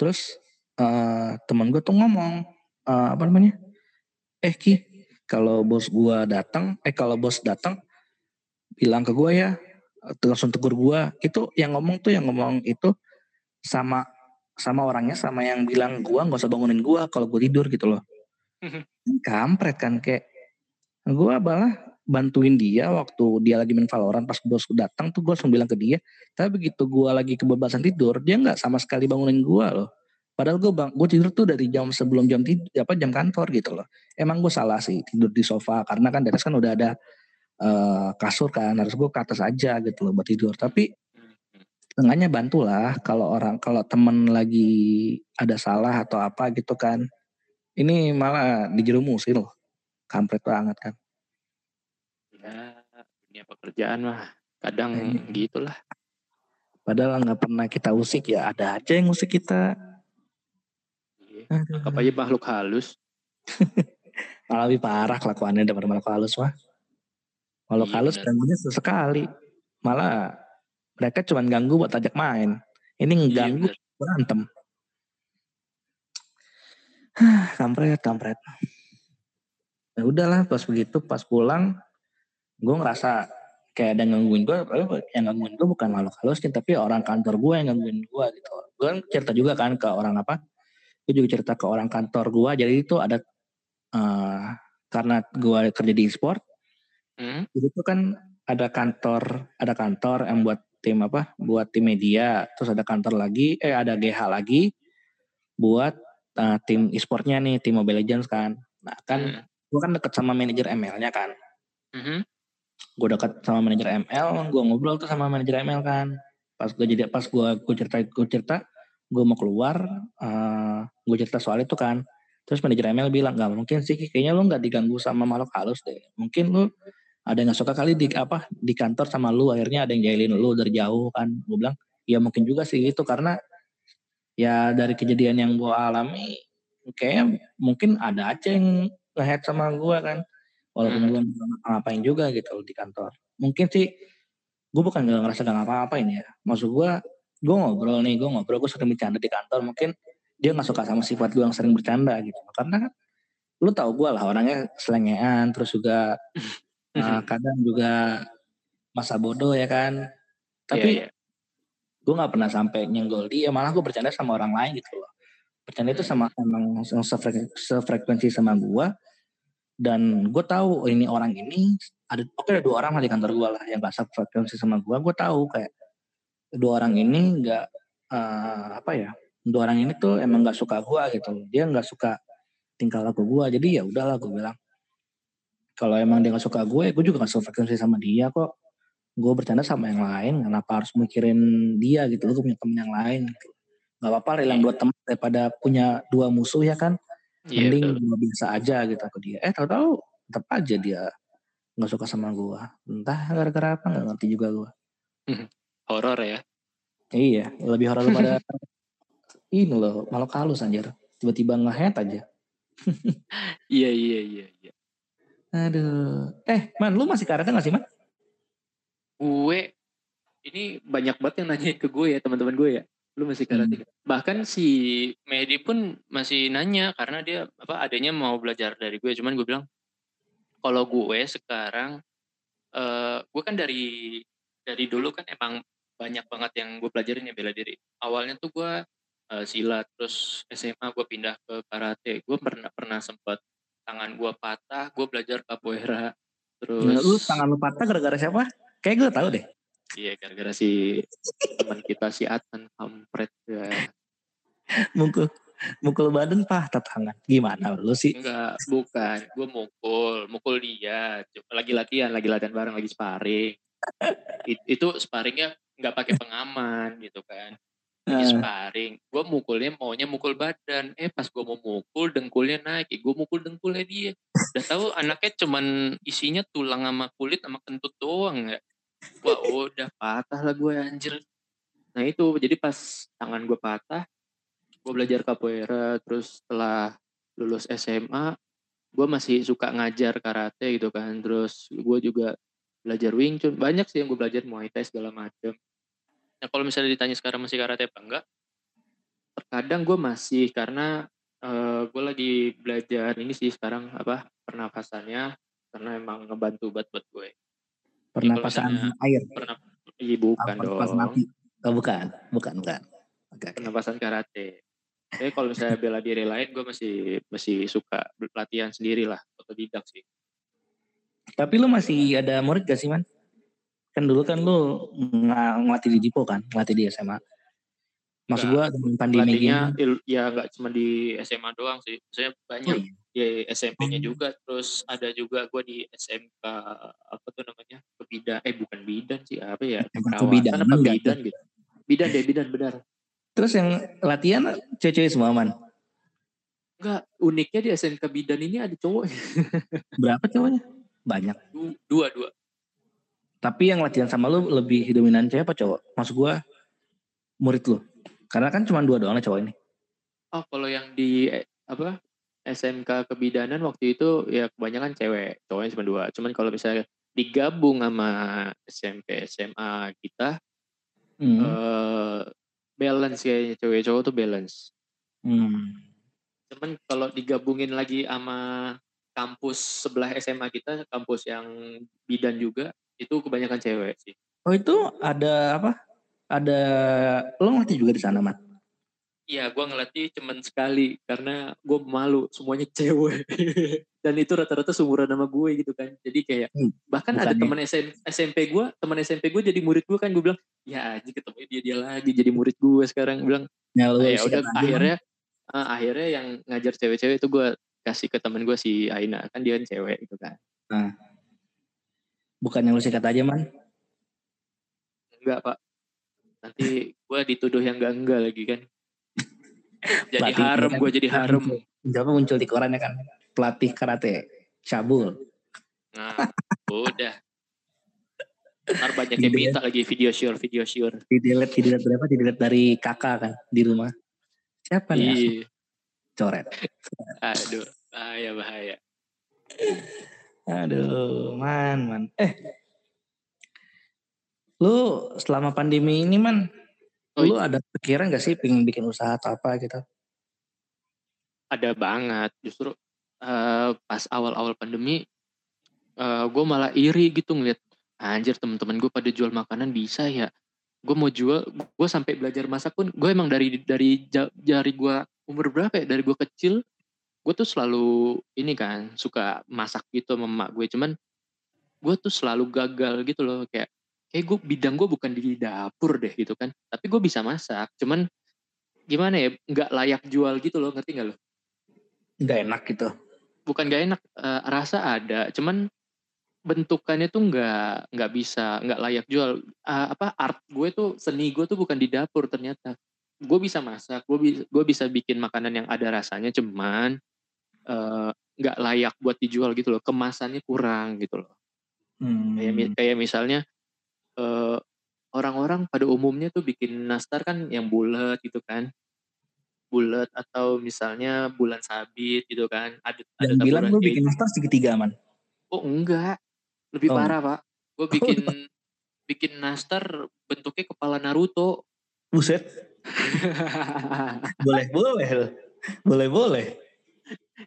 terus uh, teman gue tuh ngomong uh, apa namanya? Eh ki kalau bos gue datang eh kalau bos datang bilang ke gue ya langsung tegur gue itu yang ngomong tuh yang ngomong itu sama sama orangnya sama yang bilang gue nggak usah bangunin gue kalau gue tidur gitu loh. Mhm. kampret kan kayak gue malah bantuin dia waktu dia lagi main Valorant pas bosku datang tuh gue langsung bilang ke dia tapi begitu gue lagi kebebasan tidur dia nggak sama sekali bangunin gue loh. Padahal gue bang gue tidur tuh dari jam sebelum jam tidur apa jam kantor gitu loh. Emang gue salah sih tidur di sofa karena kan di atas kan udah ada uh, kasur kan harus gue ke atas aja gitu loh buat tidur. Tapi tengahnya bantulah kalau orang kalau temen lagi ada salah atau apa gitu kan ini malah dijerumusin loh kampret banget kan ya dunia pekerjaan mah kadang hmm. gitulah. Padahal nggak pernah kita usik ya ada aja yang usik kita. Iya. anggap aja makhluk halus. Malah lebih parah kelakuannya daripada makhluk halus mah makhluk iya, halus ganggunya sesekali. Malah mereka cuma ganggu buat ajak main. Ini iya, ngeganggu iya, berantem. Kampret kampret ya udahlah pas begitu pas pulang gue ngerasa kayak ada gangguin gue yang gangguin gue bukan makhluk halusnya tapi orang kantor gue yang gangguin gue gitu gue kan cerita juga kan ke orang apa gue juga cerita ke orang kantor gue jadi itu ada uh, karena gue kerja di sport hmm? jadi itu kan ada kantor ada kantor yang buat tim apa buat tim media terus ada kantor lagi eh ada GH lagi buat uh, tim e-sportnya nih tim Mobile Legends kan nah kan hmm. Gue kan deket sama manajer ML-nya kan. Hmm gue dekat sama manajer ML gue ngobrol tuh sama manajer ML kan. Pas gue jadi pas gue gue cerita gue cerita gue mau keluar uh, eh, gue cerita soal itu kan. Terus manajer ML bilang nggak mungkin sih kayaknya lu nggak diganggu sama makhluk halus deh. Mungkin lu ada yang gak suka kali di apa di kantor sama lu akhirnya ada yang jahilin lu dari jauh kan. Gue bilang ya mungkin juga sih itu karena ya dari kejadian yang gue alami kayak mungkin ada aja yang ngehead sama gue kan. Walaupun hmm. gue ngapain juga gitu di kantor. Mungkin sih gue bukan gak ngerasa gak ngapa-ngapain ya. Maksud gue gue ngobrol nih gue ngobrol gue sering bercanda di kantor. Mungkin dia nggak suka sama sifat gue yang sering bercanda gitu. Karena kan lu tau gue lah orangnya selengean terus juga uh, kadang juga masa bodoh ya kan. Tapi yeah, yeah. gue nggak pernah sampai nyenggol dia malah gue bercanda sama orang lain gitu loh. Bercanda itu sama emang sefrekuensi sama gue dan gue tahu ini orang ini ada oke ada dua orang lah di kantor gue lah yang gak frekuensi sama gue gue tahu kayak dua orang ini nggak uh, apa ya dua orang ini tuh emang nggak suka gue gitu dia nggak suka tingkah laku gue jadi ya udahlah gue bilang. Kalau emang dia nggak suka gue gue juga gak frekuensi sama dia kok. Gue bercanda sama yang lain. Kenapa harus mikirin dia gitu? Gue punya temen yang lain. Gitu. nggak apa-apa hilang dua teman daripada punya dua musuh ya kan Yeah, Mending gue biasa aja gitu ke dia. Eh tahu-tahu tetap aja dia nggak suka sama gue. Entah gara-gara apa nggak ngerti juga gue. horor ya? Iya, lebih horor daripada ini loh, malu halus anjir. Tiba-tiba ngehead aja. iya, iya, iya, iya. Aduh. Eh, Man, lu masih karate gak sih, Man? Gue, ini banyak banget yang nanya ke gue ya, teman-teman gue ya lu masih karate hmm. bahkan si Mehdi pun masih nanya karena dia apa adanya mau belajar dari gue cuman gue bilang kalau gue sekarang uh, gue kan dari dari dulu kan emang banyak banget yang gue pelajarin ya bela diri awalnya tuh gue eh, silat terus SMA gue pindah ke karate gue pernah pernah sempet tangan gue patah gue belajar capoeira terus Nah, lu tangan lu patah gara-gara siapa? Kayak gue tahu deh. Iya gara-gara si teman kita si Adnan kampret ya. Mukul mukul badan patah tangan. Gimana lu sih? enggak bukan. Gue mukul mukul dia. Lagi latihan lagi latihan bareng lagi sparring. It- itu sparringnya nggak pakai pengaman gitu kan. Lagi Eh, sparring. Gue mukulnya maunya mukul badan. Eh pas gue mau mukul dengkulnya naik. Gue mukul dengkulnya dia. Udah tahu anaknya cuman isinya tulang sama kulit sama kentut doang ya wah udah patah lah gue anjir. Nah itu jadi pas tangan gue patah gue belajar capoeira terus setelah lulus SMA gue masih suka ngajar karate gitu kan. Terus gue juga belajar Wing Chun. Banyak sih yang gue belajar Muay Thai segala macam nah kalau misalnya ditanya sekarang masih karate apa enggak? Terkadang gue masih karena gue lagi belajar ini sih sekarang apa pernafasannya. Karena emang ngebantu buat buat gue pernapasan misalnya- air. pernah iya bukan Apa, dong api. Oh, bukan, bukan, bukan. Oke. pernapasan karate tapi kalau misalnya bela diri lain gue masih masih suka latihan sendiri lah otodidak sih Tapi lu masih ada murid gak sih, Man? Kan dulu kan lu ng- ngelatih di Dipo kan, ngelatih di SMA. Maksud gua dengan pandemi gini. il- ya nggak cuma di SMA doang sih maksudnya Oh, banyak iya. Di SMP-nya Hmm. juga terus ada juga gue di SMK apa tuh namanya kebidan eh bukan bidan sih apa ya perawatan kebidanan apa nggak bidan gitu bidan deh bidan benar Terus yang latihan cewek-cewek semua, Man. enggak uniknya di SMK bidan ini ada cowok Berapa cowoknya? Banyak. Du- dua dua Tapi yang latihan sama lu lebih dominan cewek apa cowok? Maksud gua murid lu. Karena kan cuma dua doang cowok ini. oh kalau yang di eh, apa SMK kebidanan waktu itu ya kebanyakan cewek cowoknya cuma dua cuman kalau misalnya digabung sama SMP SMA kita Hmm. eh balance kayaknya cewek cowok tuh balance Hmm. cuman kalau digabungin lagi sama kampus sebelah SMA kita kampus yang bidan juga itu kebanyakan cewek sih Oh itu ada apa? Ada lo ngelatih juga di sana, Man? Iya gue ngelatih cuman sekali karena gue malu semuanya cewek. Dan itu rata-rata seumuran sama gue gitu kan. Jadi kayak Hmm, bahkan ada teman SM, SMP gue teman SMP gue jadi murid gue kan gue bilang ya aja ketemu dia dia lagi jadi murid gue sekarang. Bilang Ya, lu ya udah aja, Man. akhirnya eh, akhirnya yang ngajar cewek-cewek itu gue kasih ke temen gue si Aina. Kan dia kan cewek gitu kan. Bukan yang lu sikat aja, Man. enggak pak. Nanti gue dituduh yang enggak enggak lagi kan jadi Pelatih harem gue jadi harem muncul. Jawabnya muncul di koran ya kan. Pelatih karate. Cabul. nah udah ntar banyak yang minta lagi video sure video sure Di delete, di delete berapa? Di delete dari kakak kan. Di rumah. Siapa nih? Iya Coret. aduh bahaya bahaya Aduh, man, man. Eh, lu selama pandemi ini, man, lu ada pikiran gak sih pengen bikin usaha atau apa gitu? ada banget justru eh, pas awal-awal pandemi gue malah iri gitu ngeliat anjir temen-temen gue pada jual makanan bisa ya? Gue mau jual gue sampai belajar masak pun gue emang dari dari ja- dari gue umur berapa ya? Dari gue kecil gue tuh selalu ini kan suka masak gitu sama emak gue cuman gue tuh selalu gagal gitu loh kayak kayak gue bidang gue bukan di dapur deh gitu kan. Tapi gue bisa masak cuman gimana ya nggak layak jual gitu loh ngerti nggak lo? Gak enak gitu. bukan gak enak eh, rasa ada cuman bentukannya tuh nggak nggak bisa nggak layak jual. Eh, apa art gue tuh seni gue tuh bukan di dapur ternyata. Gue bisa masak gue bisa gue bisa bikin makanan yang ada rasanya cuman eh, nggak layak buat dijual gitu loh. Kemasannya kurang gitu loh. Hmm. kayak kayak misalnya eh, orang-orang pada umumnya tuh bikin nastar kan yang bulat gitu kan bulat atau misalnya bulan sabit gitu kan ada ada Dan bilang lu bikin keju. nastar segitiga, man. Oh enggak, lebih Oh. parah pak. Gue bikin bikin nastar bentuknya kepala Naruto. Buset. boleh, boleh. Boleh, boleh.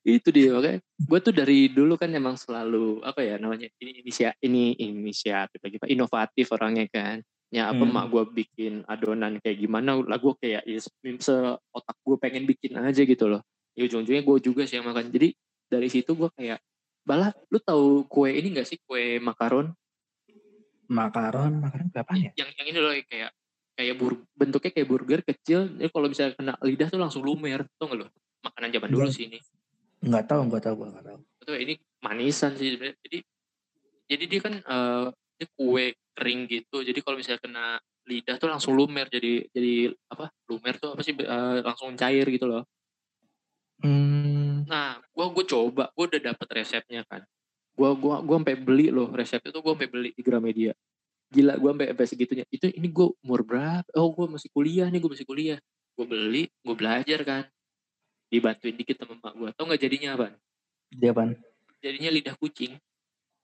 Itu dia oke. Gue tuh dari dulu kan emang selalu apa ya namanya ini inisia ini inisiatif lagi pak inovatif orangnya kan. ya apa Hmm. mak gue bikin adonan kayak gimana lah gue kayak ya se- seotak gue pengen bikin aja gitu loh ya ujung-ujungnya gue juga sih yang makan jadi dari situ gue kayak balah lu tahu kue ini gak sih kue makaron Makaron, makaron berapa ya? yang yang ini loh kayak kayak bur bentuknya kayak burger kecil jadi kalau misalnya kena lidah tuh langsung lumer tuh nggak lo makanan zaman dulu Iya. sih ini Nggak tahu, nggak tahu, gue nggak tahu. betul ini manisan sih jadi jadi dia kan eh dia kue kering gitu. Jadi kalau misalnya kena lidah tuh langsung lumer. Jadi jadi apa? Lumer tuh apa sih? Eh, langsung cair gitu loh. Hmm. nah gua gua coba. Gua udah dapet resepnya kan. Gua gua gua sampai beli loh resepnya tuh. Gua sampai beli di Gramedia. Gila gua sampai sampai segitunya. Itu ini gua umur berapa? Oh gua masih kuliah nih gua masih kuliah. Gua beli gua belajar kan dibantuin dikit sama emak gua tau nggak jadinya apa Dia apaan? jadinya lidah kucing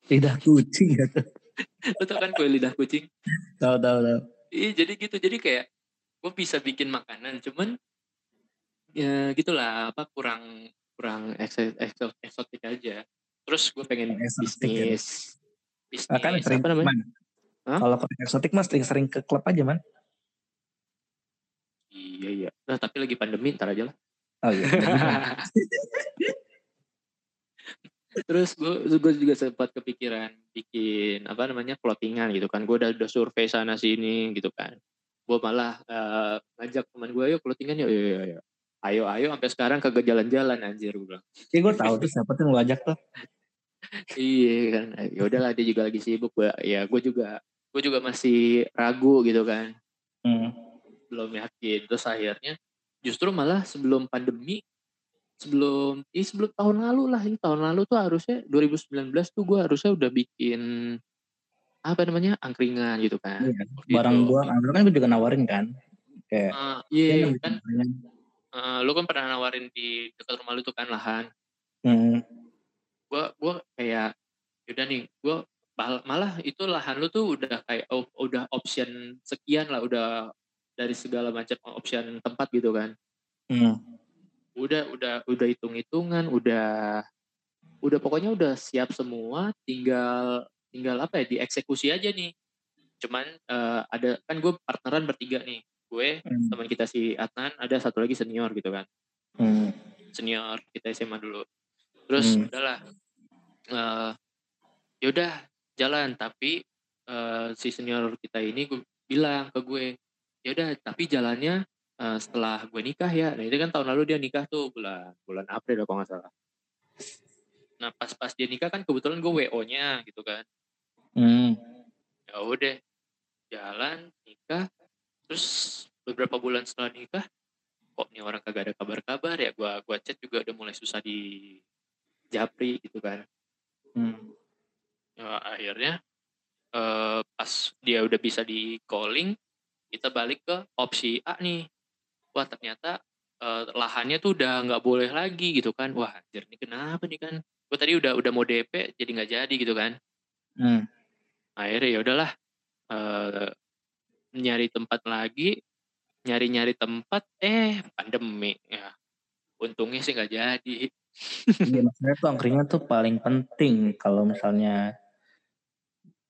Lidah kucing gitu. lo tau kan kue lidah kucing Tahu, tahu, tahu. Iya jadi gitu jadi kayak gue bisa bikin makanan cuman ya gitulah apa kurang kurang ekso- ekso- eksotik aja terus gue pengen Eksotik ya. bisnis bisnis kan sering apa namanya? Kalau kalau eksotik mas sering-sering ke klub aja man. iya iya nah tapi lagi pandemi ntar aja lah Oh iya. terus gue juga sempat kepikiran bikin apa namanya clothingan gitu kan. Gue udah udah survei sana sini gitu kan. Gue malah eh, ngajak teman gue yuk clothingan yuk ayo ayo ayo ayo ayo sampai sekarang kagak jalan-jalan anjir gue bilang. Iya gue tahu tuh siapa tuh yang lu ajak tuh. iya kan. Ya udahlah dia juga lagi sibuk. Gue ya gue juga gue juga masih ragu gitu kan. Hmm. belum yakin. Terus akhirnya justru malah sebelum pandemi sebelum ini sebelum tahun lalu lah ini tahun lalu tuh harusnya 2019 tuh gue harusnya udah bikin apa namanya angkringan gitu kan Iya. Waktu Barang gua, kan kan gue juga nawarin kan. Kayak. Ah, iya "Iya, kan eh, lu kan pernah nawarin di dekat rumah lu tuh kan lahan Hmm. gue gue kayak yaudah nih gue malah itu lahan lu tuh udah kayak oh, udah option sekian lah udah dari segala macam option tempat gitu kan Hmm. udah udah udah hitung hitungan udah udah pokoknya udah siap semua tinggal tinggal apa ya dieksekusi aja nih cuman eh, ada kan gue partneran bertiga nih gue Hmm. teman kita si Adnan ada satu lagi senior gitu kan Hmm. senior kita SMA dulu terus Hmm. udahlah eh yaudah jalan tapi eh, si senior kita ini gue bilang ke gue yaudah tapi jalannya eh, setelah gue nikah ya. Nah itu kan tahun lalu dia nikah tuh bulan bulan April kalau nggak salah. Nah pas pas dia nikah kan kebetulan gue wo nya gitu kan. Hmm. ya udah jalan nikah. Terus beberapa bulan setelah nikah kok nih orang kagak ada kabar-kabar ya? Gua gua chat juga udah mulai susah di japri gitu kan. Hmm. ya, akhirnya eh, pas dia udah bisa di calling kita balik ke opsi A nih. Wah ternyata eh, lahannya tuh udah nggak boleh lagi gitu kan. Wah anjir ini kenapa nih kan? Gue tadi udah udah mau DP jadi nggak jadi gitu kan. Hmm. akhirnya ya udahlah eh, nyari tempat lagi nyari-nyari tempat eh pandemi. Ya untungnya sih nggak jadi. Iya maksudnya tuh angkringan tuh paling penting kalau misalnya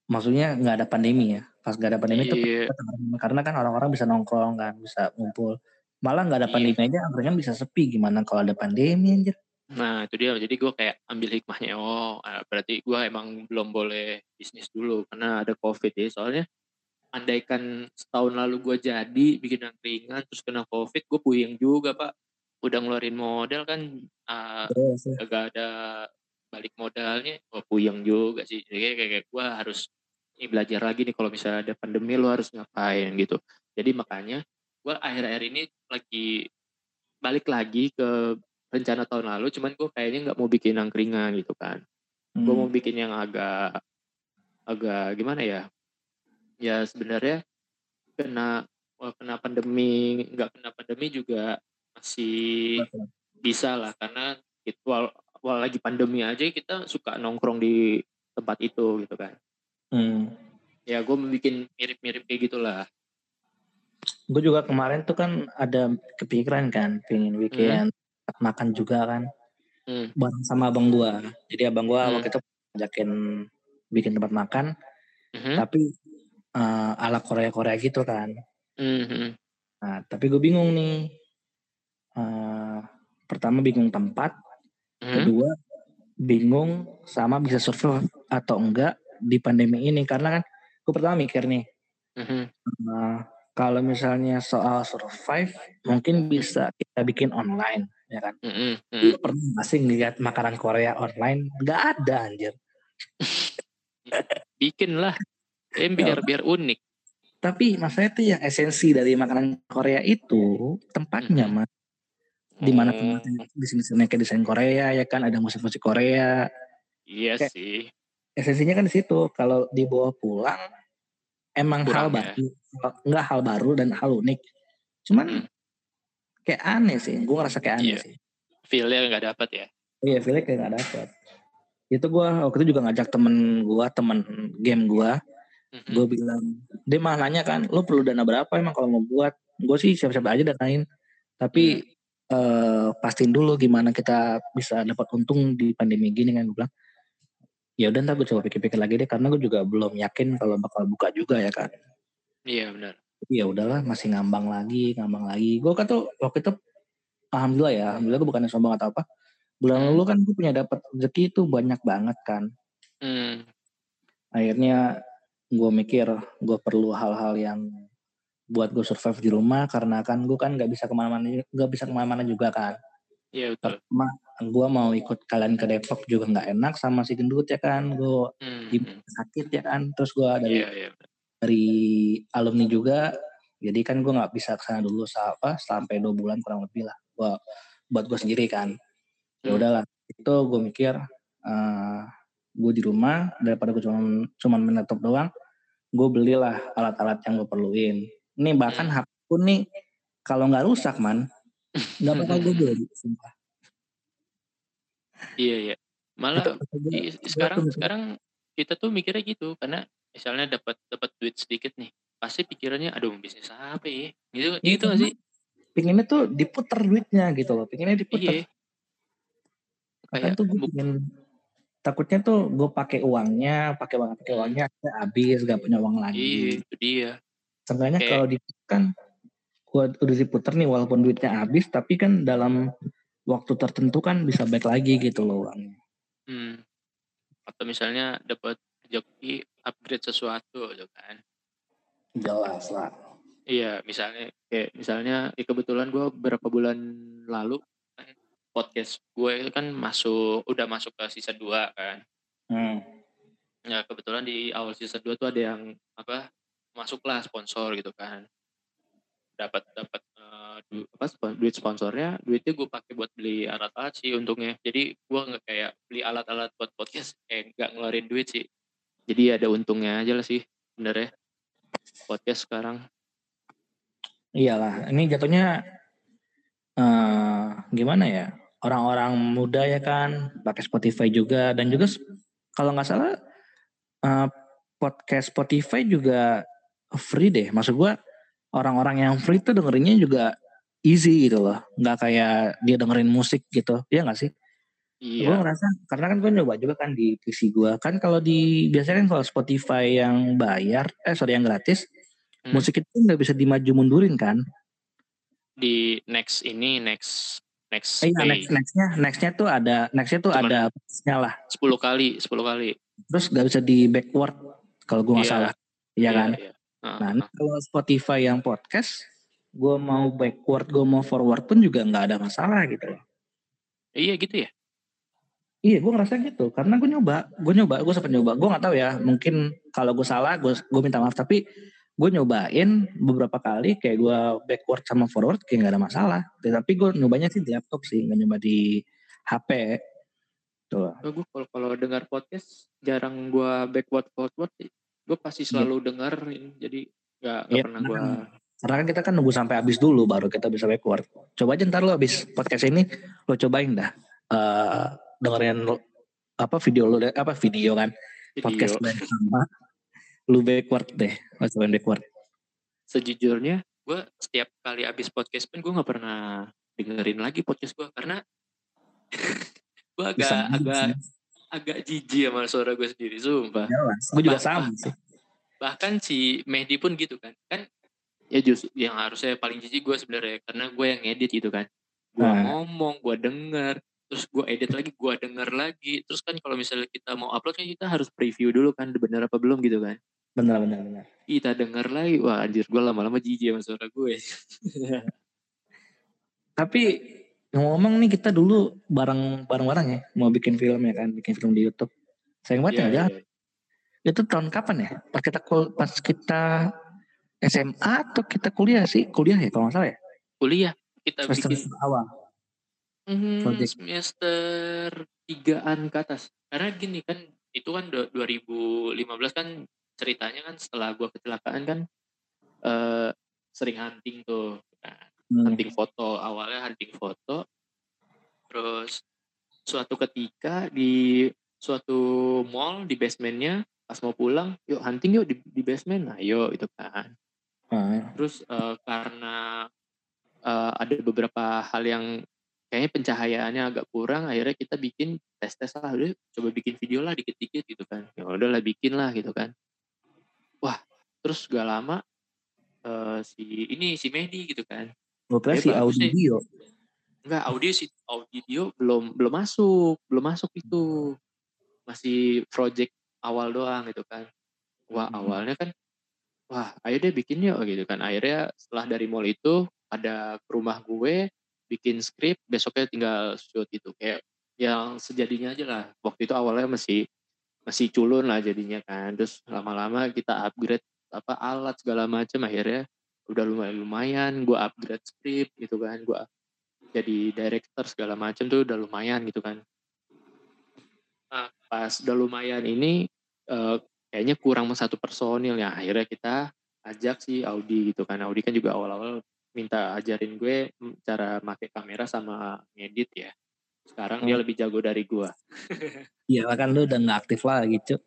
maksudnya nggak ada pandemi ya. Pas nggak ada pandemi tuh Iya. karena kan orang-orang bisa nongkrong kan, bisa ngumpul. Malah nggak ada Iya. pandemi aja angkringan bisa sepi gimana kalau ada pandemi anjir. Nah itu dia, jadi gue kayak ambil hikmahnya, oh ah, berarti gue emang belum boleh bisnis dulu karena ada covid ya, soalnya andaikan setahun lalu gue jadi bikin angkringan terus kena covid, gue puyeng juga pak, udah ngeluarin modal kan, gak ada balik modalnya, gue puyeng juga sih, jadi kayak, kayak gue harus ini belajar lagi nih kalau misalnya ada pandemi lo harus ngapain? Gitu, jadi makanya gue akhir-akhir ini lagi balik lagi ke rencana tahun lalu cuman gue kayaknya nggak mau bikin angkringan gitu kan. Gue mau Hmm. bikin yang agak agak gimana ya? Ya sebenarnya kena kena pandemi nggak kena pandemi juga masih bisa lah karena itu wal, wal lagi pandemi aja kita suka nongkrong di tempat itu gitu kan Hmm. ya gue mau bikin mirip-mirip kayak gitulah Gue juga kemarin tuh kan ada kepikiran kan pengen bikin tempat makan juga kan. Hmm. Bareng sama abang gua. Jadi abang gua Hmm. waktu itu ngajakin bikin tempat makan Mhm. tapi uh, ala Korea Korea gitu kan. Mhm. Nah tapi gue bingung nih. Uh, pertama bingung tempat, Mhm. kedua bingung sama bisa survive atau enggak di pandemi ini karena kan gue pertama mikir nih Mhm. uh, kalau misalnya soal survive mungkin bisa kita bikin online ya kan Mhm. Mhm. lu pernah nggak sih ngeliat makanan Korea online nggak ada anjir Bikin lah. Ya, biar biar unik. tapi maksudnya tuh yang esensi dari makanan Korea itu tempatnya Mhm. mas di mana Oh, tempatnya di sini sini kayak desain Korea ya kan ada musik-musik Korea iya Kayak- sih. Esensinya kan di situ. Kalau dibawa pulang emang hal Kurang ya. baru nggak hal baru dan hal unik. Cuman Mhm. kayak aneh sih. Gue ngerasa kayak aneh Iya. sih. Feel-nya nggak dapet ya. iya feelnya kayak nggak dapet. Itu gue waktu itu juga ngajak temen gue temen game gue Mhm. gue bilang dia malah nanya kan lo perlu dana berapa emang kalau mau buat? Gue sih siap-siap aja danain. Tapi eh pastiin dulu gimana kita bisa dapat untung di pandemi gini kan gue bilang ya udah ntar gue coba pikir-pikir lagi deh karena gue juga belum yakin kalau bakal buka juga ya kan Iya benar. Ya udahlah masih ngambang lagi ngambang lagi gue kan tuh waktu itu alhamdulillah ya alhamdulillah gue bukannya sombong atau apa bulan lalu kan gue punya dapat rezeki itu banyak banget kan Hmm. akhirnya gue mikir gue perlu hal-hal yang buat gue survive di rumah karena kan gue kan nggak bisa ke mana-mana nggak bisa ke mana-mana juga kan Iya betul. pertama gue mau ikut kalian ke Depok juga nggak enak sama si gendut ya kan gue Hmm. sakit ya kan terus gue dari Iya iya. dari alumni juga jadi kan gue nggak bisa ke sana dulu apa sampai dua bulan kurang lebih lah gue buat gue sendiri kan ya Hmm. udahlah itu gue mikir eh gue di rumah daripada gue cuma cuman main laptop doang gue belilah alat-alat yang gue perluin ini bahkan Hmm. HP pun nih kalau nggak rusak man nggak bakal gue beli sumpah Iya iya. Malah Itu- gua- i- gua sekarang sekarang kita tuh mikirnya gitu karena misalnya dapat dapat duit sedikit nih pasti pikirannya aduh bisnis apa ya? Gitu Iya, gitu gak sih? pinginnya tuh diputer duitnya gitu loh pinginnya diputer. Iya. Kayak tuh gue pengen takutnya tuh gue pakai uangnya pakai uang pakai Hmm. uangnya habis gak punya uang iya lagi itu dia. Kayak- kalau diputer kan gua udah diputer nih walaupun duitnya habis tapi kan dalam waktu tertentu kan bisa back lagi gitu loh uangnya hmm. atau misalnya dapat rezeki upgrade sesuatu gitu kan. Jelas lah. Iya misalnya kayak misalnya ya kebetulan gue beberapa bulan lalu kan podcast gue itu kan masuk udah masuk ke season 2 kan. Hmm. ya kebetulan di awal season 2 tuh ada yang apa masuklah sponsor gitu kan dapat dapat eh, du- apa duit sponsornya duitnya gue pakai buat beli alat-alat sih untungnya. Jadi gue nggak kayak beli alat-alat buat podcast kayak nggak ngeluarin duit sih. Jadi ada untungnya aja lah sih bener ya podcast sekarang. Iyalah ini jatuhnya eh gimana ya orang-orang muda ya kan pakai Spotify juga dan juga kalau nggak salah eh, podcast Spotify juga free deh. Maksud gua orang-orang yang free tuh dengerinnya juga easy gitu loh. Nggak kayak dia dengerin musik gitu. Ya nggak sih? Gue iya ngerasa karena kan gue nyoba juga kan di PC gue kan kalau di biasanya kan kalau Spotify yang bayar eh sorry yang gratis Hmm. musik itu nggak bisa dimaju mundurin kan? Di next ini next next Eh, iya, next nextnya nextnya tuh ada nextnya tuh Cuman- ada lah. 10 kali 10 kali. Terus nggak bisa di backward kalau gue nggak Iya. salah. Iya kan? iya. Ah, nah ah. ini kalau Spotify yang podcast gue mau backward gue mau forward pun juga nggak ada masalah gitu loh iya gitu ya Iya, gue ngerasa gitu. Karena gue nyoba, gue nyoba, gue sempat nyoba. Gue nggak tahu ya, mungkin kalau gue salah, gue gue minta maaf. Tapi gue nyobain beberapa kali, kayak gue backward sama forward, kayak nggak ada masalah. Tapi gue nyobanya sih di laptop sih, nggak nyoba di HP. Tuh. gue kalau kalau dengar podcast jarang gue backward forward gue pasti selalu dengar jadi nggak Iya, pernah gue Karena kan kita kan nunggu sampai habis dulu, baru kita bisa backward. Coba aja ntar lo habis podcast ini, lo cobain dah. eh dengerin lo- apa video lo, apa video kan, podcast lo yang sama. Lu backward deh, lo cobain backward. sejujurnya gue setiap kali habis podcast pun gue nggak pernah dengerin lagi podcast gue karena gue agak Bisa agak agak jijik sama suara gue sendiri sumpah Jelas. Gue juga sama sih. bahkan si Mehdi pun gitu kan kan ya justru yang harusnya paling jijik gue sebenarnya karena gue yang edit gitu kan gue Nah. ngomong gue denger terus gue edit lagi gue denger lagi terus kan kalau misalnya kita mau upload kan kita harus preview dulu kan bener apa belum gitu kan Benar benar benar. kita denger lagi wah anjir gue lama-lama jijik sama suara gue Tapi ngomong nih kita dulu bareng bareng-bareng ya mau bikin film ya kan, bikin film di YouTube. Sayang banget Iya, ya, iya. Itu tahun kapan ya? Pas kita kul- pas kita SMA atau kita kuliah sih? Kuliah ya kalau nggak salah ya. kuliah kita Semester bikin awal. Project. semester tigaan ke atas. Karena gini kan, itu kan du- 2015 kan ceritanya kan setelah gua kecelakaan kan eh sering hunting tuh. Hmm. hunting foto awalnya hunting foto. Terus suatu ketika di suatu mall di basementnya pas mau pulang yuk hunting yuk di, di basement. Nah yuk itu kan. Ah, terus eh, karena eh, ada beberapa hal yang kayaknya pencahayaannya agak kurang akhirnya kita bikin tes tes lah. Udah coba bikin video lah dikit dikit gitu kan. Ya udahlah bikin lah gitu kan. Wah terus gak lama eh, si ini si Medi gitu kan Gue kira Eh, si audio. Enggak, audio sih audio belum belum masuk, belum masuk itu. Masih project awal doang gitu kan. Wah, Hmm. awalnya kan wah, ayo deh bikin yuk gitu kan. Akhirnya setelah dari mall itu ada ke rumah gue bikin skrip, besoknya tinggal shoot itu kayak yang sejadinya aja lah. Waktu itu awalnya masih masih culun lah jadinya kan. Terus lama-lama kita upgrade apa alat segala macam akhirnya udah lumayan lumayan gue upgrade skrip gitu kan gue jadi director segala macam tuh udah lumayan gitu kan. Nah, pas udah lumayan ini eh, kayaknya kurang satu personil ya. Akhirnya kita ajak si Audi gitu kan. Audi kan juga awal-awal minta ajarin gue mm, cara pakai kamera sama ngedit ya. Sekarang dia Hmm. lebih jago dari gue. Iya kan lu udah nggak aktif lah gitu.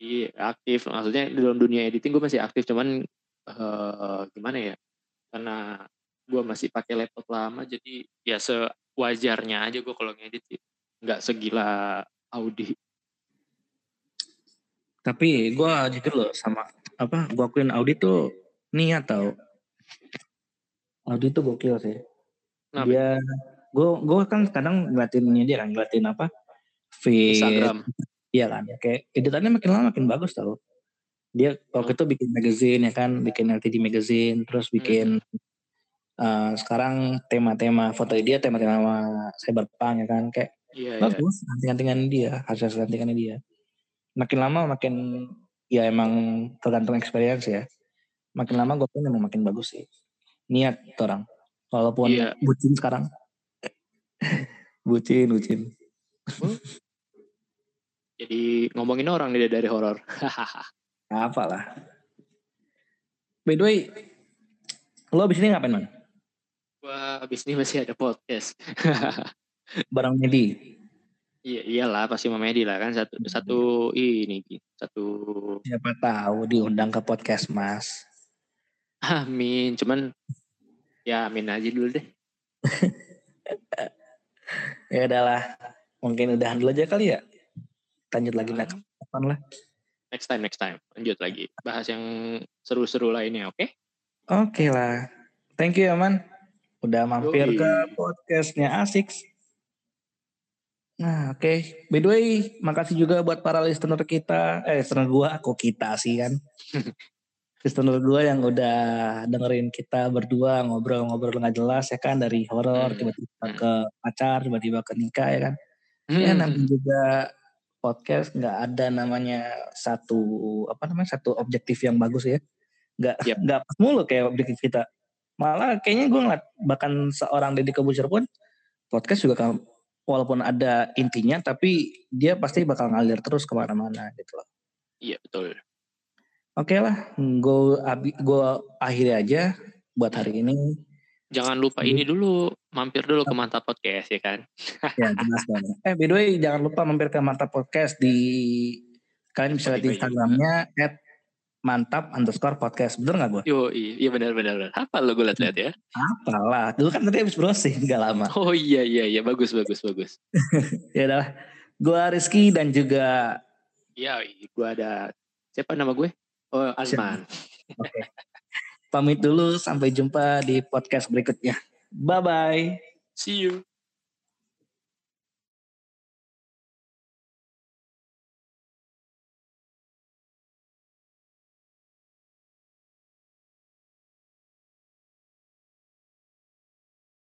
Iya aktif. Maksudnya di dalam dunia editing gue masih aktif. Cuman eh, gimana ya? Karena gue masih pakai laptop lama jadi ya sewajarnya aja gue kalau ngedit sih. Nggak segila Audi. Tapi gue jujur loh sama apa? Gue akuin Audi tuh niat tau. Audi tuh gokil sih. Kenapa? Dia, gue gue kan kadang ngeliatinnya dia kan ngeliatin apa? Feed, Instagram. Iya kan, kayak editannya makin lama makin bagus tau. Dia waktu itu bikin magazine ya kan, bikin LTD magazine, terus bikin eh, sekarang tema-tema foto dia tema-tema cyberpunk ya kan, kayak Iya, iya. bagus ganti-gantian dia, hasil gantiannya dia. Makin lama makin ya emang tergantung experience ya. Makin lama gue pun emang makin bagus sih. Niat orang. Walaupun Iya. bucin sekarang. bucin, bucin. Jadi ngomongin orang nih dari horor. Apa lah. By the way, lo abis ini ngapain man? Wah, abis ini masih ada podcast. Barang Medi. Iya, iyalah pasti sama Medi lah kan satu satu ini satu Siapa tahu diundang ke podcast mas. amin. Cuman ya amin aja dulu deh. Ya udahlah. Mungkin udahan dulu aja kali ya. Lanjut lagi next kapan lah. Next time, next time. Lanjut lagi. Bahas yang seru-seru lainnya, oke? Oke lah. Thank you ya man. Udah mampir Yoi. ke podcastnya Asik. Nah oke. By the way, makasih juga buat para listener kita. Eh listener gua, kok kita sih kan. listener gua yang udah dengerin kita berdua ngobrol-ngobrol nggak jelas ya kan. Dari horor, Hmm. tiba-tiba Hmm. ke pacar, tiba-tiba ke nikah ya kan. Ya Hmm. namanya juga podcast nggak ada namanya satu apa namanya satu objektif yang bagus ya nggak Yep. nggak pas mulu kayak objektif kita malah kayaknya gue ngeliat bahkan seorang Deddy Kebucer pun podcast juga kan walaupun ada intinya tapi dia pasti bakal ngalir terus ke mana-mana gitu loh Iya, betul. oke lah gue gue akhiri aja buat hari ini Jangan lupa ini dulu, mampir dulu ke Mantap Podcast ya kan. ya jelas banget eh by the way jangan lupa mampir ke mantap podcast di kalian bisa lihat instagramnya at mantap underscore podcast bener nggak gue Yo, iya benar benar benar. Apa lo gue lihat ya? apalah dulu kan tadi habis browsing nggak lama Oh iya iya iya bagus bagus bagus. ya udah gue Rizky dan juga Iya, gue ada siapa nama gue? Oh, Azman. Oke. Pamit dulu, sampai jumpa di podcast berikutnya. Bye-bye. See you.